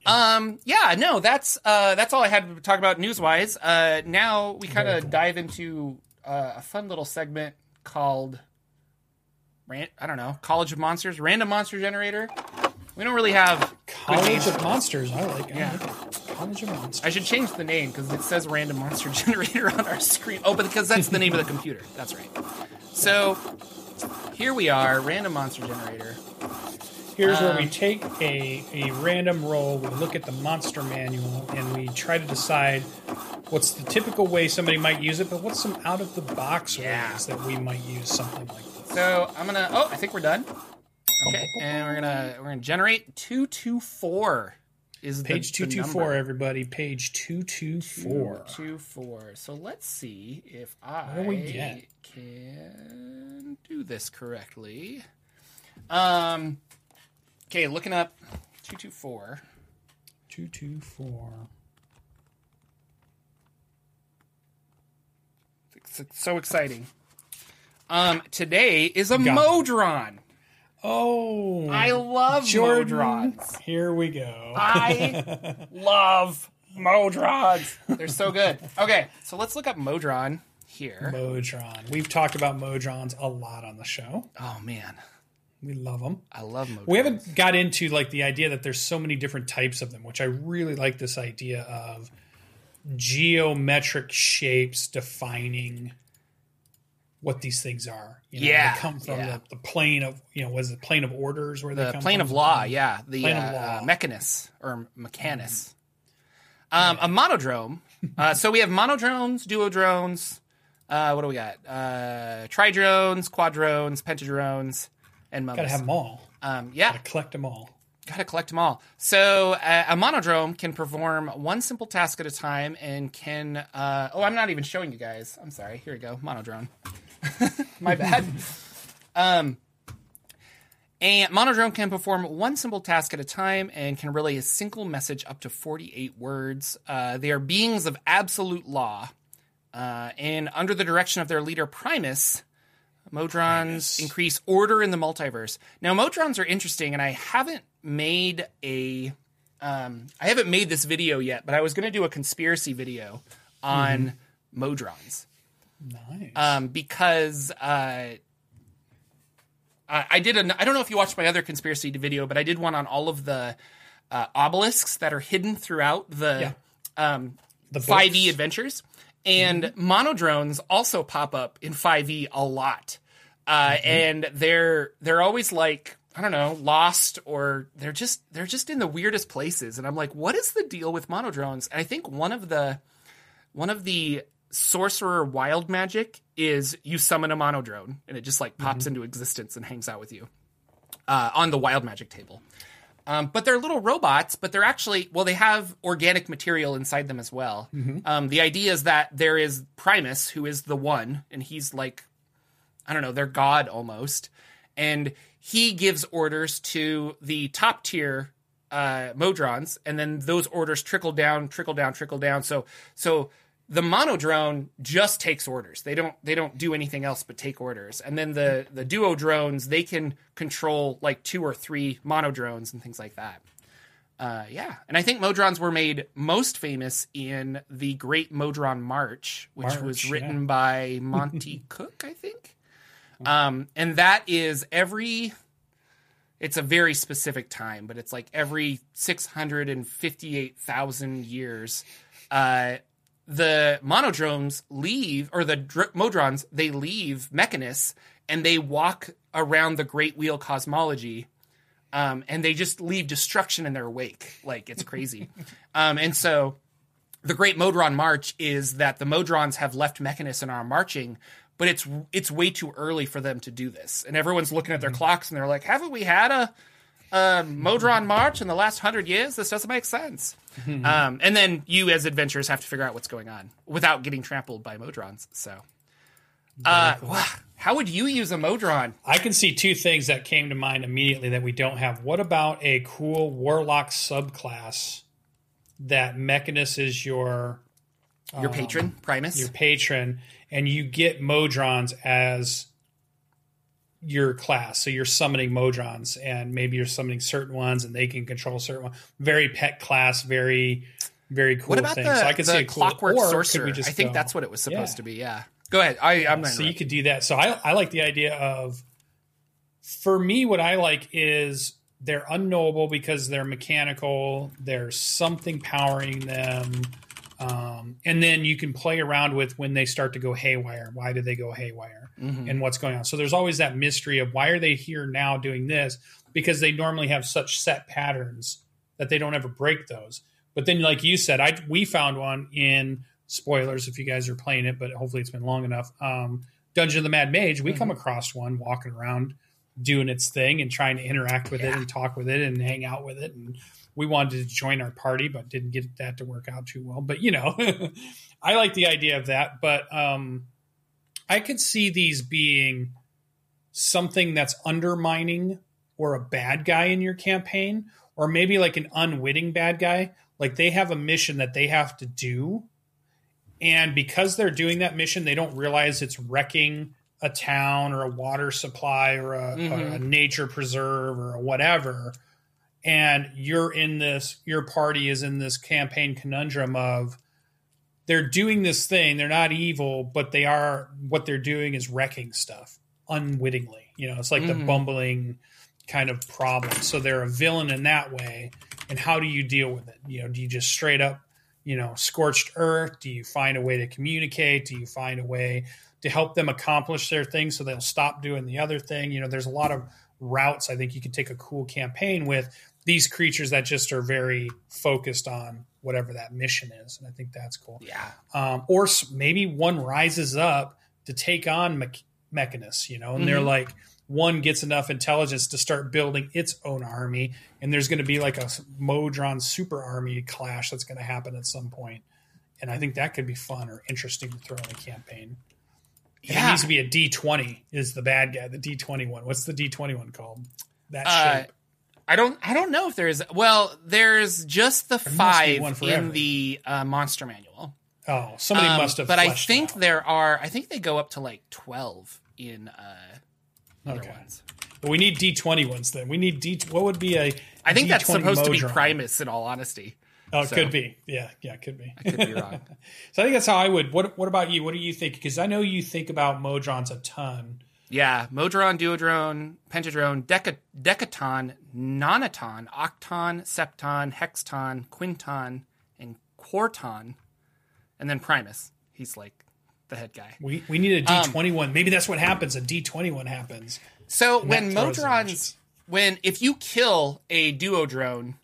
Um, yeah, no, that's uh, that's all I had to talk about news wise. Uh, now we kind of dive into uh, a fun little segment called, I don't know, College of Monsters, Random Monster Generator. We don't really have College of Monsters. I like. Yeah. I like it. College of Monsters. I should change the name because it says Random Monster Generator on our screen. Oh, but because that's the name of the computer. That's right. So here we are, Random Monster Generator. Here's where Um, we take a, a random roll, we look at the monster manual, and we try to decide what's the typical way somebody might use it, but what's some out of the box Yeah. ways that we might use something like this. So I'm gonna. Oh, I think we're done. Okay, and we're gonna we're gonna generate two two four. Is the- Page the two two number. everybody. Page two two four. Two four. So let's see if I do we get? can do this correctly. Um. Okay, looking up two two four. Two two four. It's so exciting. Um, today is a Got it. Modron. Oh, I love Jordan. Modrons. Here we go. I love Modrons. They're so good. Okay, so let's look up Modron here. Modron. We've talked about Modrons a lot on the show. Oh man, We love them. I love them. We haven't got into like the idea that there's so many different types of them, which I really like this idea of geometric shapes defining what these things are. You know, Yeah, they come from yeah. the, the plane of you know, was the plane of orders where they the come plane from? of law. Yeah, the Plane uh, of law. uh, mechanus or mechanus. Um, a monodrone. uh, so we have monodrones, duodrones. Uh, what do we got? Uh, tridrones, quadrones, pentadrones, and mummies. Gotta have them all. um, yeah, Gotta collect them all. Gotta collect them all. So uh, a monodrone can perform one simple task at a time and can. Uh, oh, I'm not even showing you guys. I'm sorry. Here we go. Monodrone. My bad. um, And Monodrone can perform one simple task at a time and can relay a single message up to 48 words. Uh, they are beings of absolute law. Uh, and under the direction of their leader Primus, Modrons increase order in the multiverse. Now, Modrons are interesting, and I haven't made a. Um, I haven't made this video yet, but I was going to do a conspiracy video on Modrons Nice. um, because uh, I I did. An, I don't know if you watched my other conspiracy video, but I did one on all of the uh, obelisks that are hidden throughout the um, the 5e adventures, and monodrones also pop up in 5e a lot, uh, and they're they're always like. I don't know, lost or they're just they're just in the weirdest places and I'm like what is the deal with monodrones? And I think one of the one of the sorcerer wild magic is you summon a monodrone and it just like pops into existence and hangs out with you uh, on the wild magic table. Um, but they're little robots, but they're actually well, they have organic material inside them as well. Um, the idea is that there is Primus, who is the one, and he's like, I don't know, they're god almost, and he gives orders to the top tier uh, Modrons, and then those orders trickle down, trickle down, trickle down. So, so the monodrone just takes orders. They don't they don't do anything else but take orders. And then the the duo drones they can control like two or three monodrones and things like that. Uh, yeah, and I think Modrons were made most famous in the Great Modron March, which March, was yeah. written by Monte Cook, I think. Um, and that is every. It's a very specific time, but it's like every six hundred and fifty-eight thousand years. Uh, the monodrones leave, or the dr- modrons, they leave Mechanus and they walk around the Great Wheel cosmology, um, and they just leave destruction in their wake. Like it's crazy. um, and so the Great Modron March is that the Modrons have left Mechanus and are marching, but it's it's way too early for them to do this. And everyone's looking at their clocks and they're like, "Haven't we had a, a Modron March in the last hundred years? This doesn't make sense." um, and then you, as adventurers, have to figure out what's going on without getting trampled by Modrons. So, uh, how would you use a Modron? I can see two things that came to mind immediately that we don't have. What about a cool warlock subclass that Mechanus is your Your patron, Primus. your patron, and you get Modrons as your class. So you're summoning Modrons, and maybe you're summoning certain ones, and they can control certain ones. Very pet class, very very cool what about thing. the, so I could the see a cool clockwork or sorcerer? I think go- that's what it was supposed Yeah. to be. Yeah. Go ahead. I, I'm not. so you could do that. So I, I like the idea of, for me, what I like is they're unknowable because they're mechanical. There's something powering them. Um, and then you can play around with when they start to go haywire. Why do they go haywire? Mhm. And what's going on? So there's always that mystery of why are they here now doing this? Because they normally have such set patterns that they don't ever break those. But then, like you said, I we found one in spoilers if you guys are playing it, but hopefully it's been long enough. Um, Dungeon of the Mad Mage, we come across one walking around doing its thing and trying to interact with it and talk with it and hang out with it. And we wanted to join our party, but didn't get that to work out too well. But you know, I like the idea of that. But um, I could see these being something that's undermining or a bad guy in your campaign, or maybe like an unwitting bad guy. Like they have a mission that they have to do. And because they're doing that mission, they don't realize it's wrecking a town or a water supply or a, a, Mhm. a nature preserve or whatever. And you're in this, your party is in this campaign conundrum of they're doing this thing, they're not evil, but they are, what they're doing is wrecking stuff unwittingly. You know, it's like the Mhm. bumbling kind of problem. So they're a villain in that way. And how do you deal with it? You know, do you just straight up, you know, scorched earth? Do you find a way to communicate? Do you find a way to help them accomplish their thing so they'll stop doing the other thing? You know, there's a lot of routes I think you could take a cool campaign with these creatures that just are very focused on whatever that mission is. And I think that's cool Yeah. um, or maybe one rises up to take on Mech- Mechanus, you know, and they're Mhm. like one gets enough intelligence to start building its own army, and there's going to be like a Modron super army clash that's going to happen at some point, and I think that could be fun or interesting to throw in a campaign. And It needs to be a D twenty is the bad guy, the D twenty one. What's the D twenty one called? that Uh, shape. I don't. I don't know if there's. Well, there's just the be five in the uh, monster manual. Oh, somebody Um, must have. but I think there are. I think they go up to like twelve in uh, Okay. ones. But we need D twenty ones then. We need D. What would be a? I think that's D20 supposed to be Primus. In all honesty, Oh, it so. could be. Yeah, yeah, it could be. I could be wrong. So I think that's how I would. What What about you? What do you think? Because I know you think about Modrons a ton. Yeah, Modron, Duodrone, Pentadrone, Deca- Decaton, Nonaton, Octon, Septon, Hexton, Quinton, and Quarton, and then Primus. He's like the head guy. We we need a Um, D twenty one. Maybe that's what happens. A D twenty one happens. So when Modrons, when if you kill a Duodrone,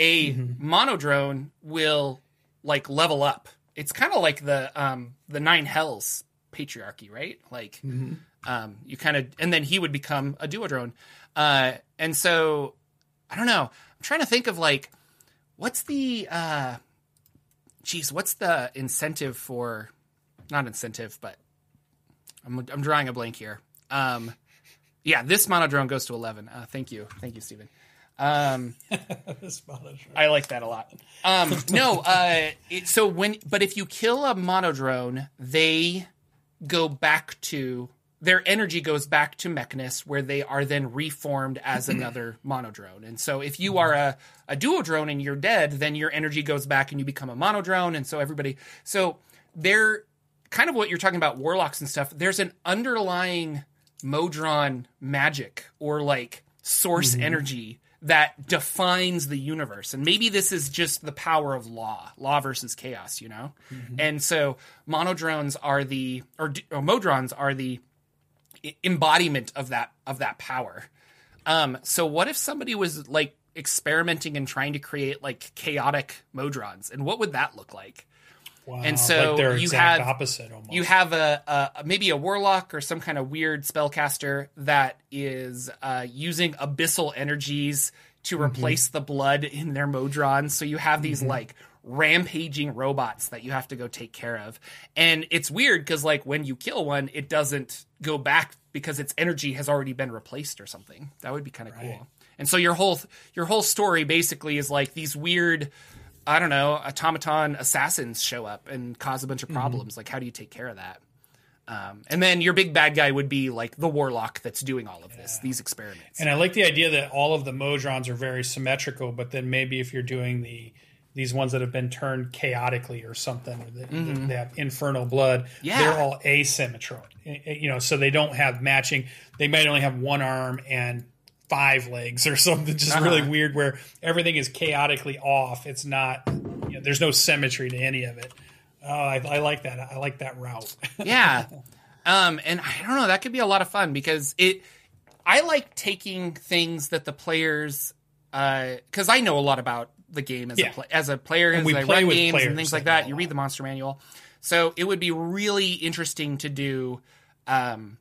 a Mm-hmm. Monodrone will like level up. It's kind of like the um the Nine Hells patriarchy, right? Like Mm-hmm. um you kind of and then he would become a Duodrone. Uh and so I don't know. I'm trying to think of like what's the uh geez, what's the incentive for not incentive, but I'm I'm drawing a blank here. Um yeah, this monodrone goes to 11. Uh, thank you. Thank you, Stephen. Um, I like that a lot. Um, no, uh, it, so when, but if you kill a monodrone, they go back to, their energy goes back to Mechanus, where they are then reformed as another monodrone. And so if you are a, a duodrone and you're dead, then your energy goes back and you become a monodrone. And so everybody, so they're kind of what you're talking about, warlocks and stuff. There's an underlying Modron magic or like source energy that defines the universe. And maybe this is just the power of law, law versus chaos, you know? And so monodrones are the, or, or modrons are the embodiment of that, of that power. Um, so what if somebody was like experimenting and trying to create like chaotic modrons? And what would that look like? Wow, And so like you have- opposite almost. You have a, a maybe a warlock or some kind of weird spellcaster that is uh, using abyssal energies to Mm-hmm. replace the blood in their modron. So you have these like rampaging robots that you have to go take care of. And it's weird because like when you kill one, it doesn't go back because its energy has already been replaced or something. That would be kind of cool. And so your whole your whole story basically is like these weird I don't know, automaton assassins show up and cause a bunch of Mm-hmm. problems. Like, how do you take care of that? Um, and then your big bad guy would be like the warlock that's doing all of this, these experiments. And I like the idea that all of the Modrons are very symmetrical, but then maybe if you're doing the these ones that have been turned chaotically or something, or that they have infernal blood, Mm-hmm. Yeah. they're all asymmetrical. You know, so they don't have matching. They might only have one arm and five legs or something just Uh-huh. really weird where everything is chaotically off. It's not. You know, there's no symmetry to any of it. Oh, I, I like that. I like that route. yeah. Um, and I don't know, that could be a lot of fun because it, I like taking things that the players, uh, cause I know a lot about the game as Yeah. a pla as a player, as we I play with games players and things like that. You read the monster manual. So it would be really interesting to do, um,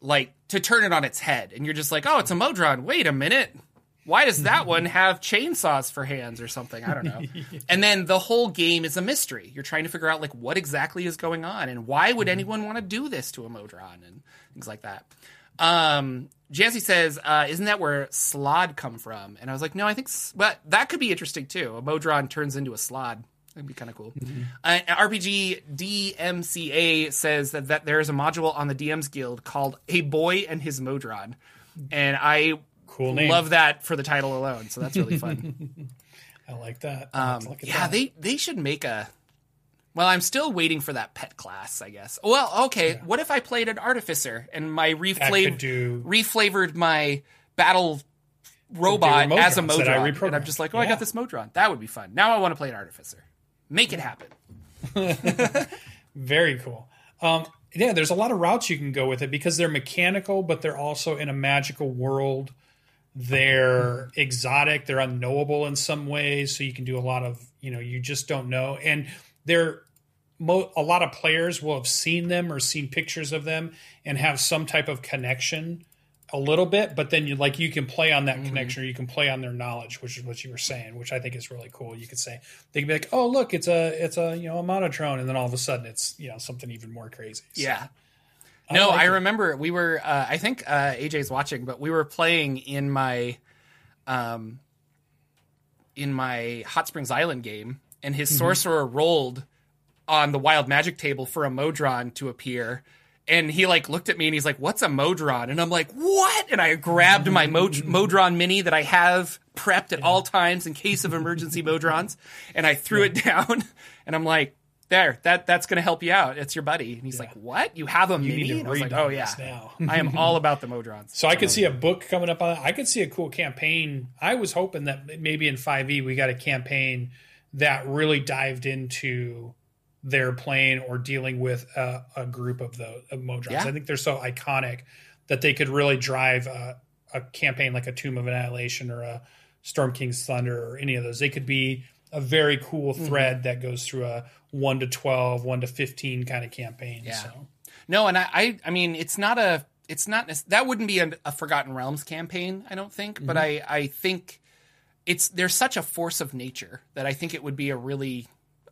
like to turn it on its head and you're just like, oh, it's a Modron. Wait a minute. Why does that one have chainsaws for hands or something? I don't know. And then the whole game is a mystery. You're trying to figure out like what exactly is going on and why would anyone want to do this to a Modron and things like that. Um, Jazzy says, uh, "Isn't that where Slaad come from?" And I was like, "No, I think, s- but that could be interesting too. A Modron turns into a Slaad. That'd be kind of cool." Uh, RPG DMCA says that, that there is a module on the DM's Guild called "A Boy and His Modron," and I Cool name. love that for the title alone. So that's really fun. I like that. Um, yeah, that. they they should make a. Well, I'm still waiting for that pet class, I guess. Well, okay. What if I played an artificer and my reflavored do- reflavored my battle robot as a Modron, and. I'm just like, oh, I got this Modron. That would be fun. Now I want to play an artificer. Make it happen. Very cool. Um, yeah, there's a lot of routes you can go with it because they're mechanical, but they're also in a magical world. They're exotic. They're unknowable in some ways, so you can do a lot of you know you just don't know. And they're mo- a lot of players will have seen them or seen pictures of them and have some type of connection a little bit, but then you like you can play on that Mm-hmm. connection or you can play on their knowledge, which is what you were saying, which I think is really cool. You could say they can be like, "Oh, look, it's a it's a you know a monotron," and then all of a sudden it's you know something even more crazy. So, Yeah. No, like I it. remember we were. Uh, I think uh, AJ's watching, but we were playing in my, um, in my Hot Springs Island game, and his sorcerer rolled on the wild magic table for a Modron to appear. And he like looked at me and he's like, "What's a Modron?" And I'm like, "What?" And I grabbed my Mod- Modron Mini that I have prepped at all times in case of emergency Modrons, and I threw it down. And I'm like, "There, that that's going to help you out. It's your buddy." And he's like, "What? You have a You Mini?" And I was like, "Oh this yeah, now. I am all about the Modrons." So I could see a book coming up on it. I could see a cool campaign. I was hoping that maybe in 5e we got a campaign that really dived into their playing or dealing with a, a group of the of Modrons. Yeah. I think they're so iconic that they could really drive a, a campaign like a Tomb of Annihilation or a Storm King's Thunder or any of those. They could be a very cool Mm-hmm. thread that goes through a 1 to 12, 1 to 15 kind of campaign. Yeah. So. No, and I, I, I mean, it's not a, it's not that wouldn't be a, a Forgotten Realms campaign, I don't think. But I, I think it's there's such a force of nature that I think it would be a really,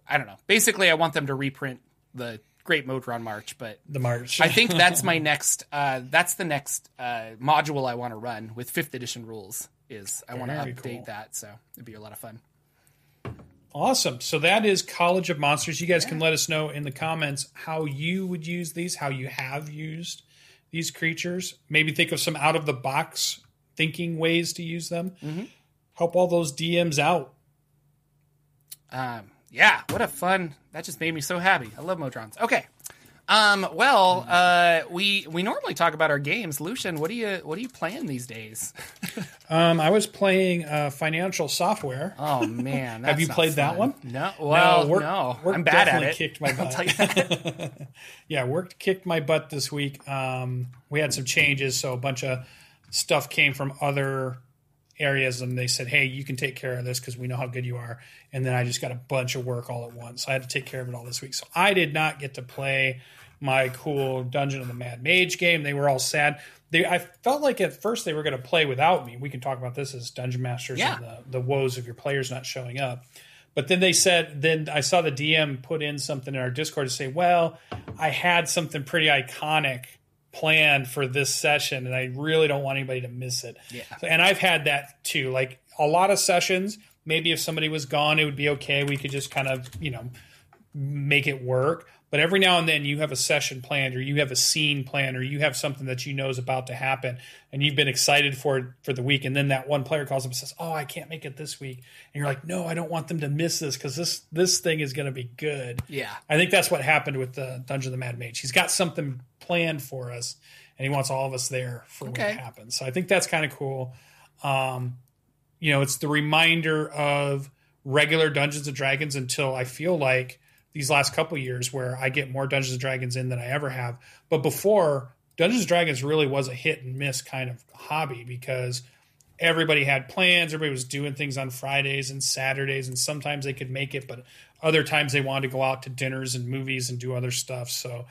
I don't know. Basically, I want them to reprint the Great Modron March, but The March. I think that's my next. Uh, that's the next uh, module I want to run with fifth edition rules. Is I want to update cool. that, so it'd be a lot of fun. Awesome. So that is College of Monsters. You guys can let us know in the comments how you would use these, how you have used these creatures. Maybe think of some out of the box thinking ways to use them. Help all those DMs out. Um, yeah, what a fun! That just made me so happy. I love Modrons. Okay. Um, well, uh, we we normally talk about our games. Lucien, what do you what are you playing these days? Um, I was playing uh, financial software. Oh man, Have you played that one? No, well, no, work- work I'm bad at it. Kicked my butt. tell you that. yeah, work kicked my butt this week. Um, we had some changes, so a bunch of stuff came from other areas, and they said, "Hey, you can take care of this because we know how good you are." And then I just got a bunch of work all at once. I had to take care of it all this week. So I did not get to play my cool Dungeon of the Mad Mage game. They were all sad. They, I felt like at first they were going to play without me. We can talk about this as Dungeon Masters Yeah. and the, the woes of your players not showing up. But then they said, then I saw the DM put in something in our Discord to say, well, I had something pretty iconic planned for this session, and I really don't want anybody to miss it. Yeah. And I've had that too. Like a lot of sessions, maybe if somebody was gone, it would be okay. We could just kind of, you know, make it work. But every now and then you have a session planned or you have a scene planned or you have something that you know is about to happen and you've been excited for it for the week and then that one player calls up and says, "Oh, I can't make it this week." And you're like, "No, I don't want them to miss this cuz this this thing is going to be good." Yeah. I think that's what happened with the Dungeon of the Mad Mage. He's got something planned for us and he wants all of us there for when it happens. So I think that's kind of cool. Um, you know, it's the reminder of regular Dungeons and Dragons until I feel like these last couple years where I get more Dungeons and Dragons in than I ever have. But before, Dungeons and Dragons really was a hit and miss kind of hobby because everybody had plans, everybody was doing things on Fridays and Saturdays, and sometimes they could make it, but other times they wanted to go out to dinners and movies and do other stuff. So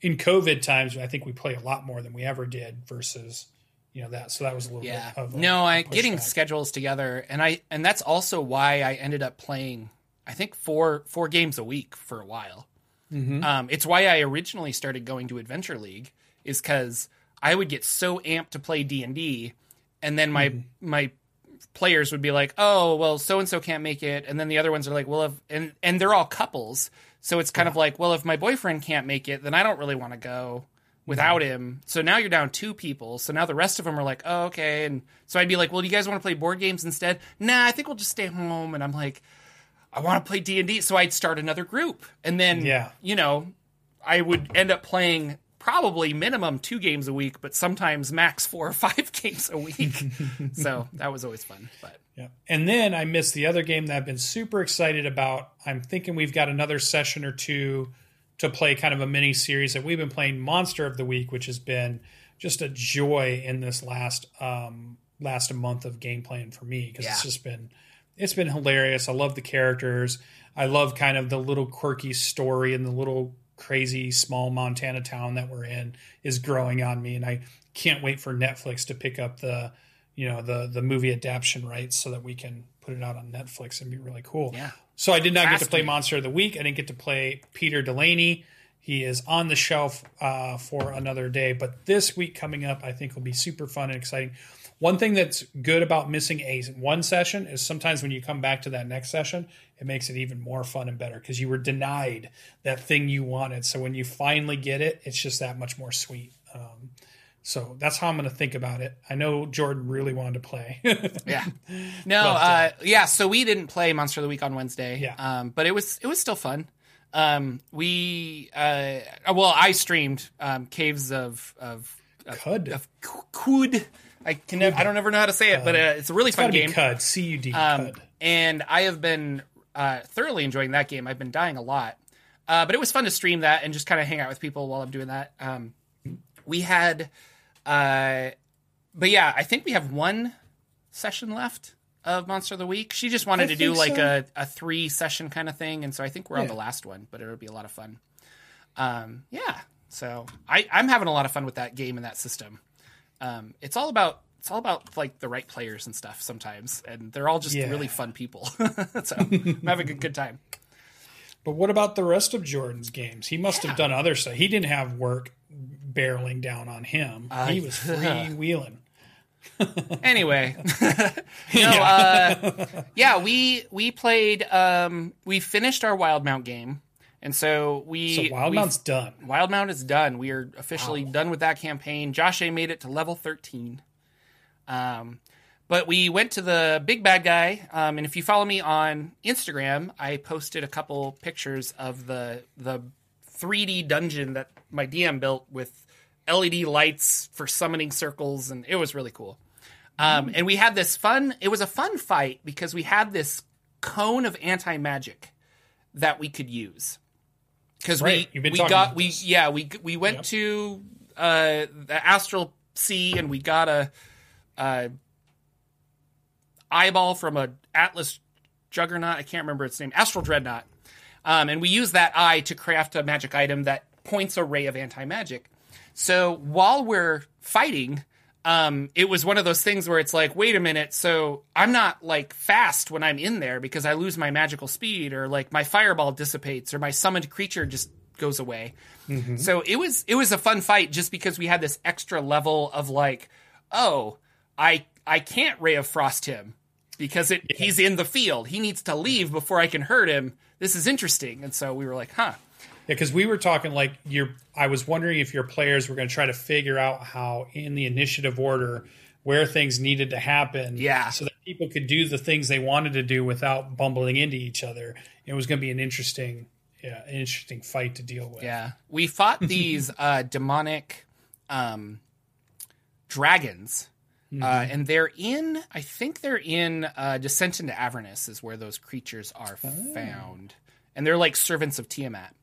in COVID times, I think we play a lot more than we ever did versus you know that. So that was a little Yeah. bit of a, no, I getting schedules together, and I and that's also why I ended up playing. I think four four games a week for a while. Mm-hmm. Um, it's why I originally started going to Adventure League, is because I would get so amped to play D and D, and then my Mm-hmm. my players would be like, "Oh, well, so and so can't make it," and then the other ones are like, "Well, if and and they're all couples, so it's kind of like, well, if my boyfriend can't make it, then I don't really want to go without him. So now you're down two people. So now the rest of them are like, oh, okay. And so I'd be like, well, do you guys want to play board games instead? Nah, I think we'll just stay home. And I'm like, I want to play D and D. So I'd start another group, and then Yeah. you know, I would end up playing probably minimum two games a week, but sometimes max four or five games a week. so that was always fun. But Yeah. And then I missed the other game that I've been super excited about. I'm thinking we've got another session or two to play kind of a mini series that we've been playing Monster of the Week, which has been just a joy in this last um last month of game playing for me because it's just been it's been hilarious. I love the characters. I love kind of the little quirky story and the little crazy small Montana town that we're in is growing on me and I can't wait for Netflix to pick up the you know the the movie adaptation rights so that we can put it out on Netflix and be really cool. Yeah. So I did not get to play me. Monster of the Week. I didn't get to play Peter Delaney. he is on the shelf uh, for another day. But this week coming up, I think will be super fun and exciting. One thing that's good about missing a one session is sometimes when you come back to that next session, it makes it even more fun and better because you were denied that thing you wanted. So when you finally get it, it's just that much more sweet. Um, so that's how I'm going to think about it. I know Jordan really wanted to play. yeah. No. But, uh, uh, yeah. So we didn't play Monster of the Week on Wednesday. Yeah. Um, but it was it was still fun. Um, we uh, well, I streamed um, Caves of of of, Qud. of Qud. I can never, I don't ever know how to say it, but uh, it's a really it's fun game. Qud, C U D. Um, and I have been uh, thoroughly enjoying that game. I've been dying a lot, uh, but it was fun to stream that and just kind of hang out with people while I'm doing that. Um, we had, uh, but yeah, I think we have one session left of Monster of the Week. She just wanted I to do like so. a, a three session kind of thing, and so I think we're yeah. on the last one, but it'll be a lot of fun. Um, yeah, so I, I'm having a lot of fun with that game and that system. Um, it's all about it's all about like the right players and stuff sometimes, and they're all just yeah. really fun people. so I'm having a good time. But what about the rest of Jordan's games? He must yeah. have done other stuff. He didn't have work barreling down on him. Uh, he was freewheeling. anyway, you know, uh, yeah, we we played. Um, we finished our Wildemount game, and so we. So Wildemount's done. Wildemount is done. We are officially wow. done with that campaign. Josh A made it to level thirteen. Um, but we went to the big bad guy, um, and if you follow me on Instagram, I posted a couple pictures of the the 3D dungeon that my DM built with LED lights for summoning circles, and it was really cool. Um, and we had this fun. It was a fun fight because we had this cone of anti magic that we could use because right. we we got we yeah we we went yep. to uh, the astral sea and we got a, a eyeball from a Atlas juggernaut. I can't remember its name. Astral dreadnought. Um, and we use that eye to craft a magic item that points a ray of anti magic. So while we're fighting, um, it was one of those things where it's like, wait a minute, so I'm not like fast when I'm in there because I lose my magical speed, or like my fireball dissipates, or my summoned creature just goes away. Mm-hmm. So it was it was a fun fight just because we had this extra level of like, oh, I I can't ray of frost him because it yeah. he's in the field. He needs to leave before I can hurt him. This is interesting, and so we were like, huh. Yeah, because we were talking like your. I was wondering if your players were going to try to figure out how in the initiative order where things needed to happen. Yeah. So that people could do the things they wanted to do without bumbling into each other. It was going to be an interesting, yeah, an interesting fight to deal with. Yeah. We fought these uh, demonic um, dragons. Uh, mm-hmm. Uh, and they're in, I think they're in uh, Descent into Avernus, is where those creatures are oh. found. And they're like servants of Tiamat.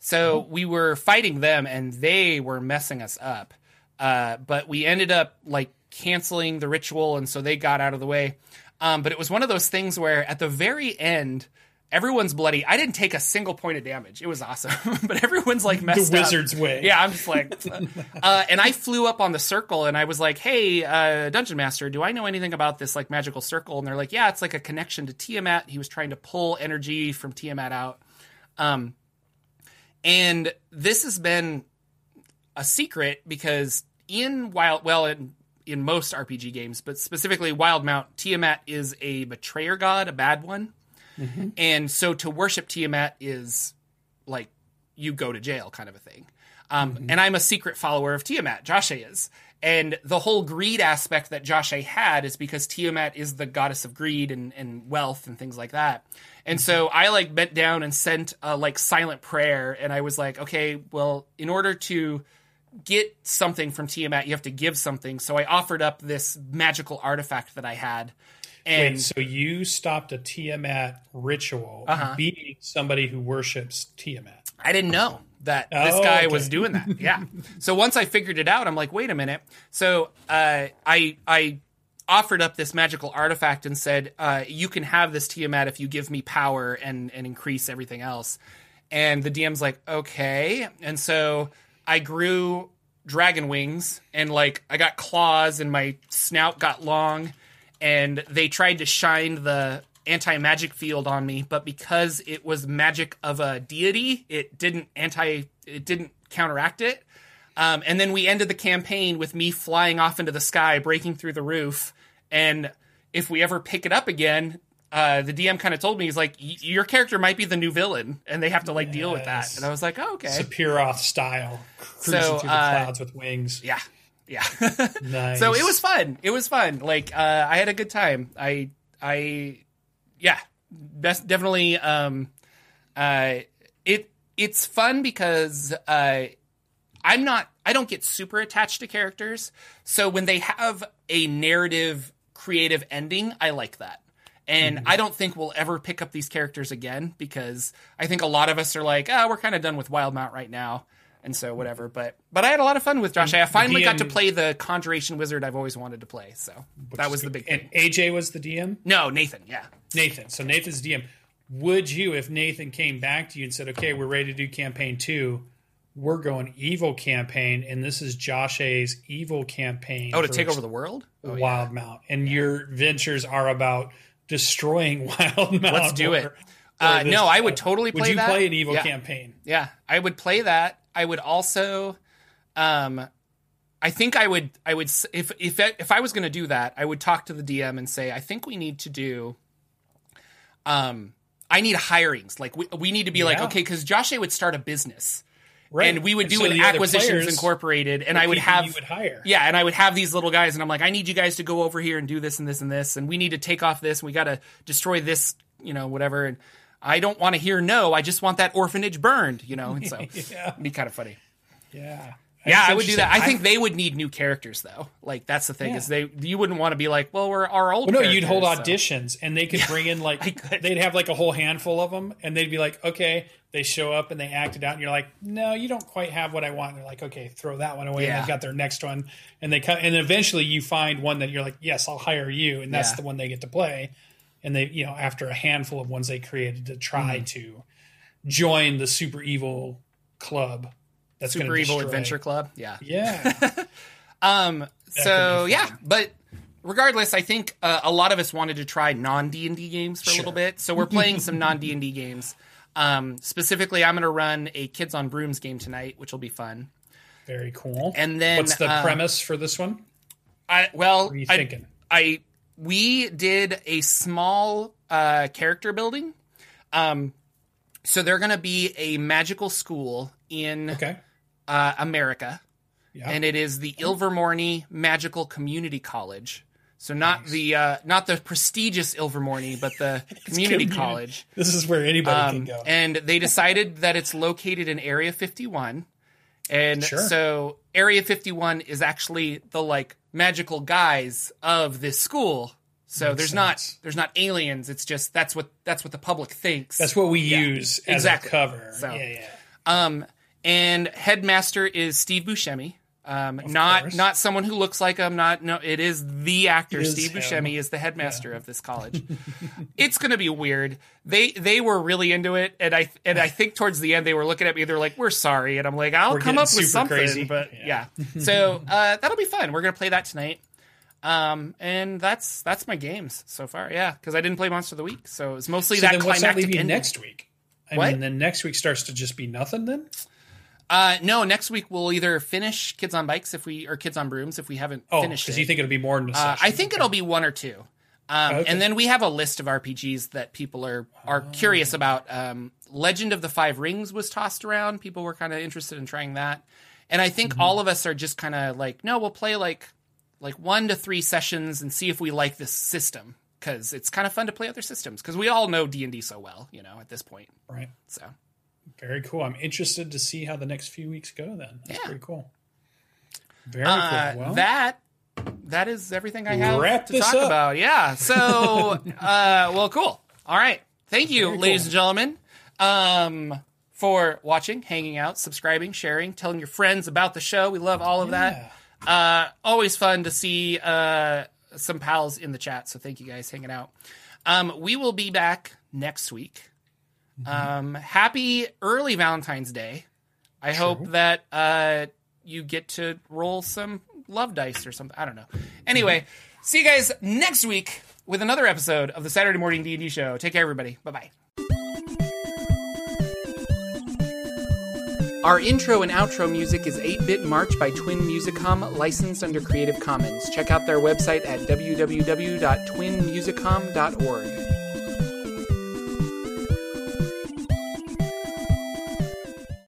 So we were fighting them, and they were messing us up. Uh, but we ended up like canceling the ritual, and so they got out of the way. Um, but it was one of those things where at the very end, everyone's bloody. I didn't take a single point of damage. It was awesome, but everyone's like messed up. the wizard's up. way. Yeah, I'm just like, uh, and I flew up on the circle and I was like, "Hey, uh, dungeon master, do I know anything about this like magical circle?" And they're like, "Yeah, it's like a connection to Tiamat. He was trying to pull energy from Tiamat out." Um, and this has been a secret because in Wild, well, in, in most RPG games, but specifically Wildemount, Tiamat is a betrayer god, a bad one. Mm-hmm. And so to worship Tiamat is like you go to jail kind of a thing. Um, mm-hmm. And I'm a secret follower of Tiamat. Josh is. And the whole greed aspect that Josh had is because Tiamat is the goddess of greed and, and wealth and things like that. And so I like bent down and sent a like silent prayer. And I was like, okay, well, in order to get something from Tiamat, you have to give something. So I offered up this magical artifact that I had. And Wait, so you stopped a Tiamat ritual uh-huh. beating somebody who worships Tiamat. I didn't know that this oh, guy okay. was doing that. Yeah. so once I figured it out, I'm like, wait a minute. So uh, I I offered up this magical artifact and said, uh, you can have this Tiamat if you give me power and and increase everything else. And the DM's like, okay. And so I grew dragon wings and like I got claws and my snout got long and they tried to shine the anti magic field on me, but because it was magic of a deity, it didn't anti it didn't counteract it. Um, and then we ended the campaign with me flying off into the sky, breaking through the roof. And if we ever pick it up again, uh, the DM kind of told me he's like, your character might be the new villain, and they have to like deal with that. And I was like, oh, okay, Sephiroth style, cruising So, through the uh, clouds with wings. yeah, yeah. Nice. So it was fun. It was fun. Like uh, I had a good time. I I yeah, definitely. Um, uh, it it's fun because uh, I'm not. I don't get super attached to characters. So when they have a narrative, creative ending, I like that. And I don't think we'll ever pick up these characters again because I think a lot of us are like, ah, we're kind of done with Wildemount right now. And so whatever, but but I had a lot of fun with Josh. I finally got to play the Conjuration Wizard I've always wanted to play. So that was the big And thing. AJ was the DM. No, Nathan. Yeah, Nathan. So Nathan's DM. Would you, if Nathan came back to you and said, "Okay, we're ready to do campaign two, we're going evil campaign, and this is Josh A's evil campaign. Oh, to take over the world. Oh, yeah. Wildemount, and your ventures are about destroying Wildemount. Let's do it. Uh, no, I would totally Would you that. play an evil Yeah. campaign? Yeah, I would play that. I would also, um, I think I would. I would if if if I was going to do that, I would talk to the DM and say, I think we need to do. Um, I need hirings. Like we we need to be like okay, because Josh would start a business. Right. And we would do so an acquisitions incorporated, and I would have would hire. yeah, and I would have these little guys, and I'm like, I need you guys to go over here and do this and this and this, and we need to take off this, and we got to destroy this, you know, whatever. And I don't want to hear no. I just want that orphanage burned, you know. And so Yeah. it'd be kind of funny. Yeah. Yeah, I would do that. I think they would need new characters though. Like that's the thing Yeah. is they you wouldn't want to be like, well, we're our old. Well, no, you'd hold so- auditions, and they could bring in like they'd have like a whole handful of them, and they'd be like, "Okay." They show up and they act it out, and you're like, "No, you don't quite have what I want." And they're like, "Okay, throw that one away." And they've got their next one, and they come, and eventually you find one that you're like, "Yes, I'll hire you," and that's Yeah. the one they get to play. And they, you know, after a handful of ones they created to try to join the super evil club. That's Super Evil destroy- Adventure Club. Yeah. Yeah, Um. So yeah, but regardless, I think uh, a lot of us wanted to try non D and D games for a little bit. So we're playing some non D and D games. Um, specifically, I'm going to run a Kids on Brooms game tonight, which will be fun. very cool. And then what's the uh, premise for this one? I well, What are you I, thinking? I we did a small uh, character building. Um, so they're going to be a magical school in Okay. uh, America, Yeah. and it is the Ilvermorny Magical Community College. So not the uh, not the prestigious Ilvermorny, but the community community. college. This is where anybody Um, can go. and they decided that it's located in Area 51. And Sure. so Area 51 is actually the like magical guys of this school. So Makes there's not there's not aliens. It's just that's what that's what the public thinks. That's what we use as exactly. a cover. So- yeah, yeah. Um, and headmaster is Steve Buscemi. Um, not course. not someone who looks like him. Not no. It is the actor is Steve him. Buscemi is the headmaster of this college. it's going to be weird. They they were really into it, and I and I think towards the end they were looking at me. They're like, "We're sorry," and I'm like, "I'll We're come up with something." crazy. But Yeah. yeah, so uh, that'll be fun. We're gonna play that tonight. Um, and that's that's my games so far. Yeah, because I didn't play Monster of the Week, so it's mostly So that then what's that climactic leave you ending. next week? I What? mean, then next week starts to just be nothing. Then Uh, no, next week we'll either finish Kids on Bikes if we or Kids on Brooms if we haven't oh, finished because you think it'll be more than a uh. I think it'll be one or two. Um, Okay. And then we have a list of RPGs that people are are Oh. curious about. Um, Legend of the Five Rings was tossed around. People were kind of interested in trying that, and I think Mm-hmm. all of us are just kind of like, no, we'll play like like one to three sessions and see if we like this system because it's kind of fun to play other systems because we all know D and D so well, you know, at this point. right. So Very cool. I'm interested to see how the next few weeks go. Then that's Yeah. pretty cool. Very Uh, cool. Well, that that is everything I have Wrap to talk up. about. Yeah. So, uh, well, cool. All right. Thank you, Very ladies cool. and gentlemen, um, for watching, hanging out, subscribing, sharing, telling your friends about the show. We love all of that. Uh, always fun to see uh, some pals in the chat. So thank you guys hanging out. Um, we will be back next week. Mm-hmm. Um, happy early Valentine's Day. I hope that uh, you get to roll some love dice or something. I don't know. Anyway, see you guys next week with another episode of the Saturday Morning D&D Show. Take care, everybody. Bye-bye. Our intro and outro music is 8-Bit March by Twin Musicom, licensed under Creative Commons. Check out their website at www.twinmusicom.org.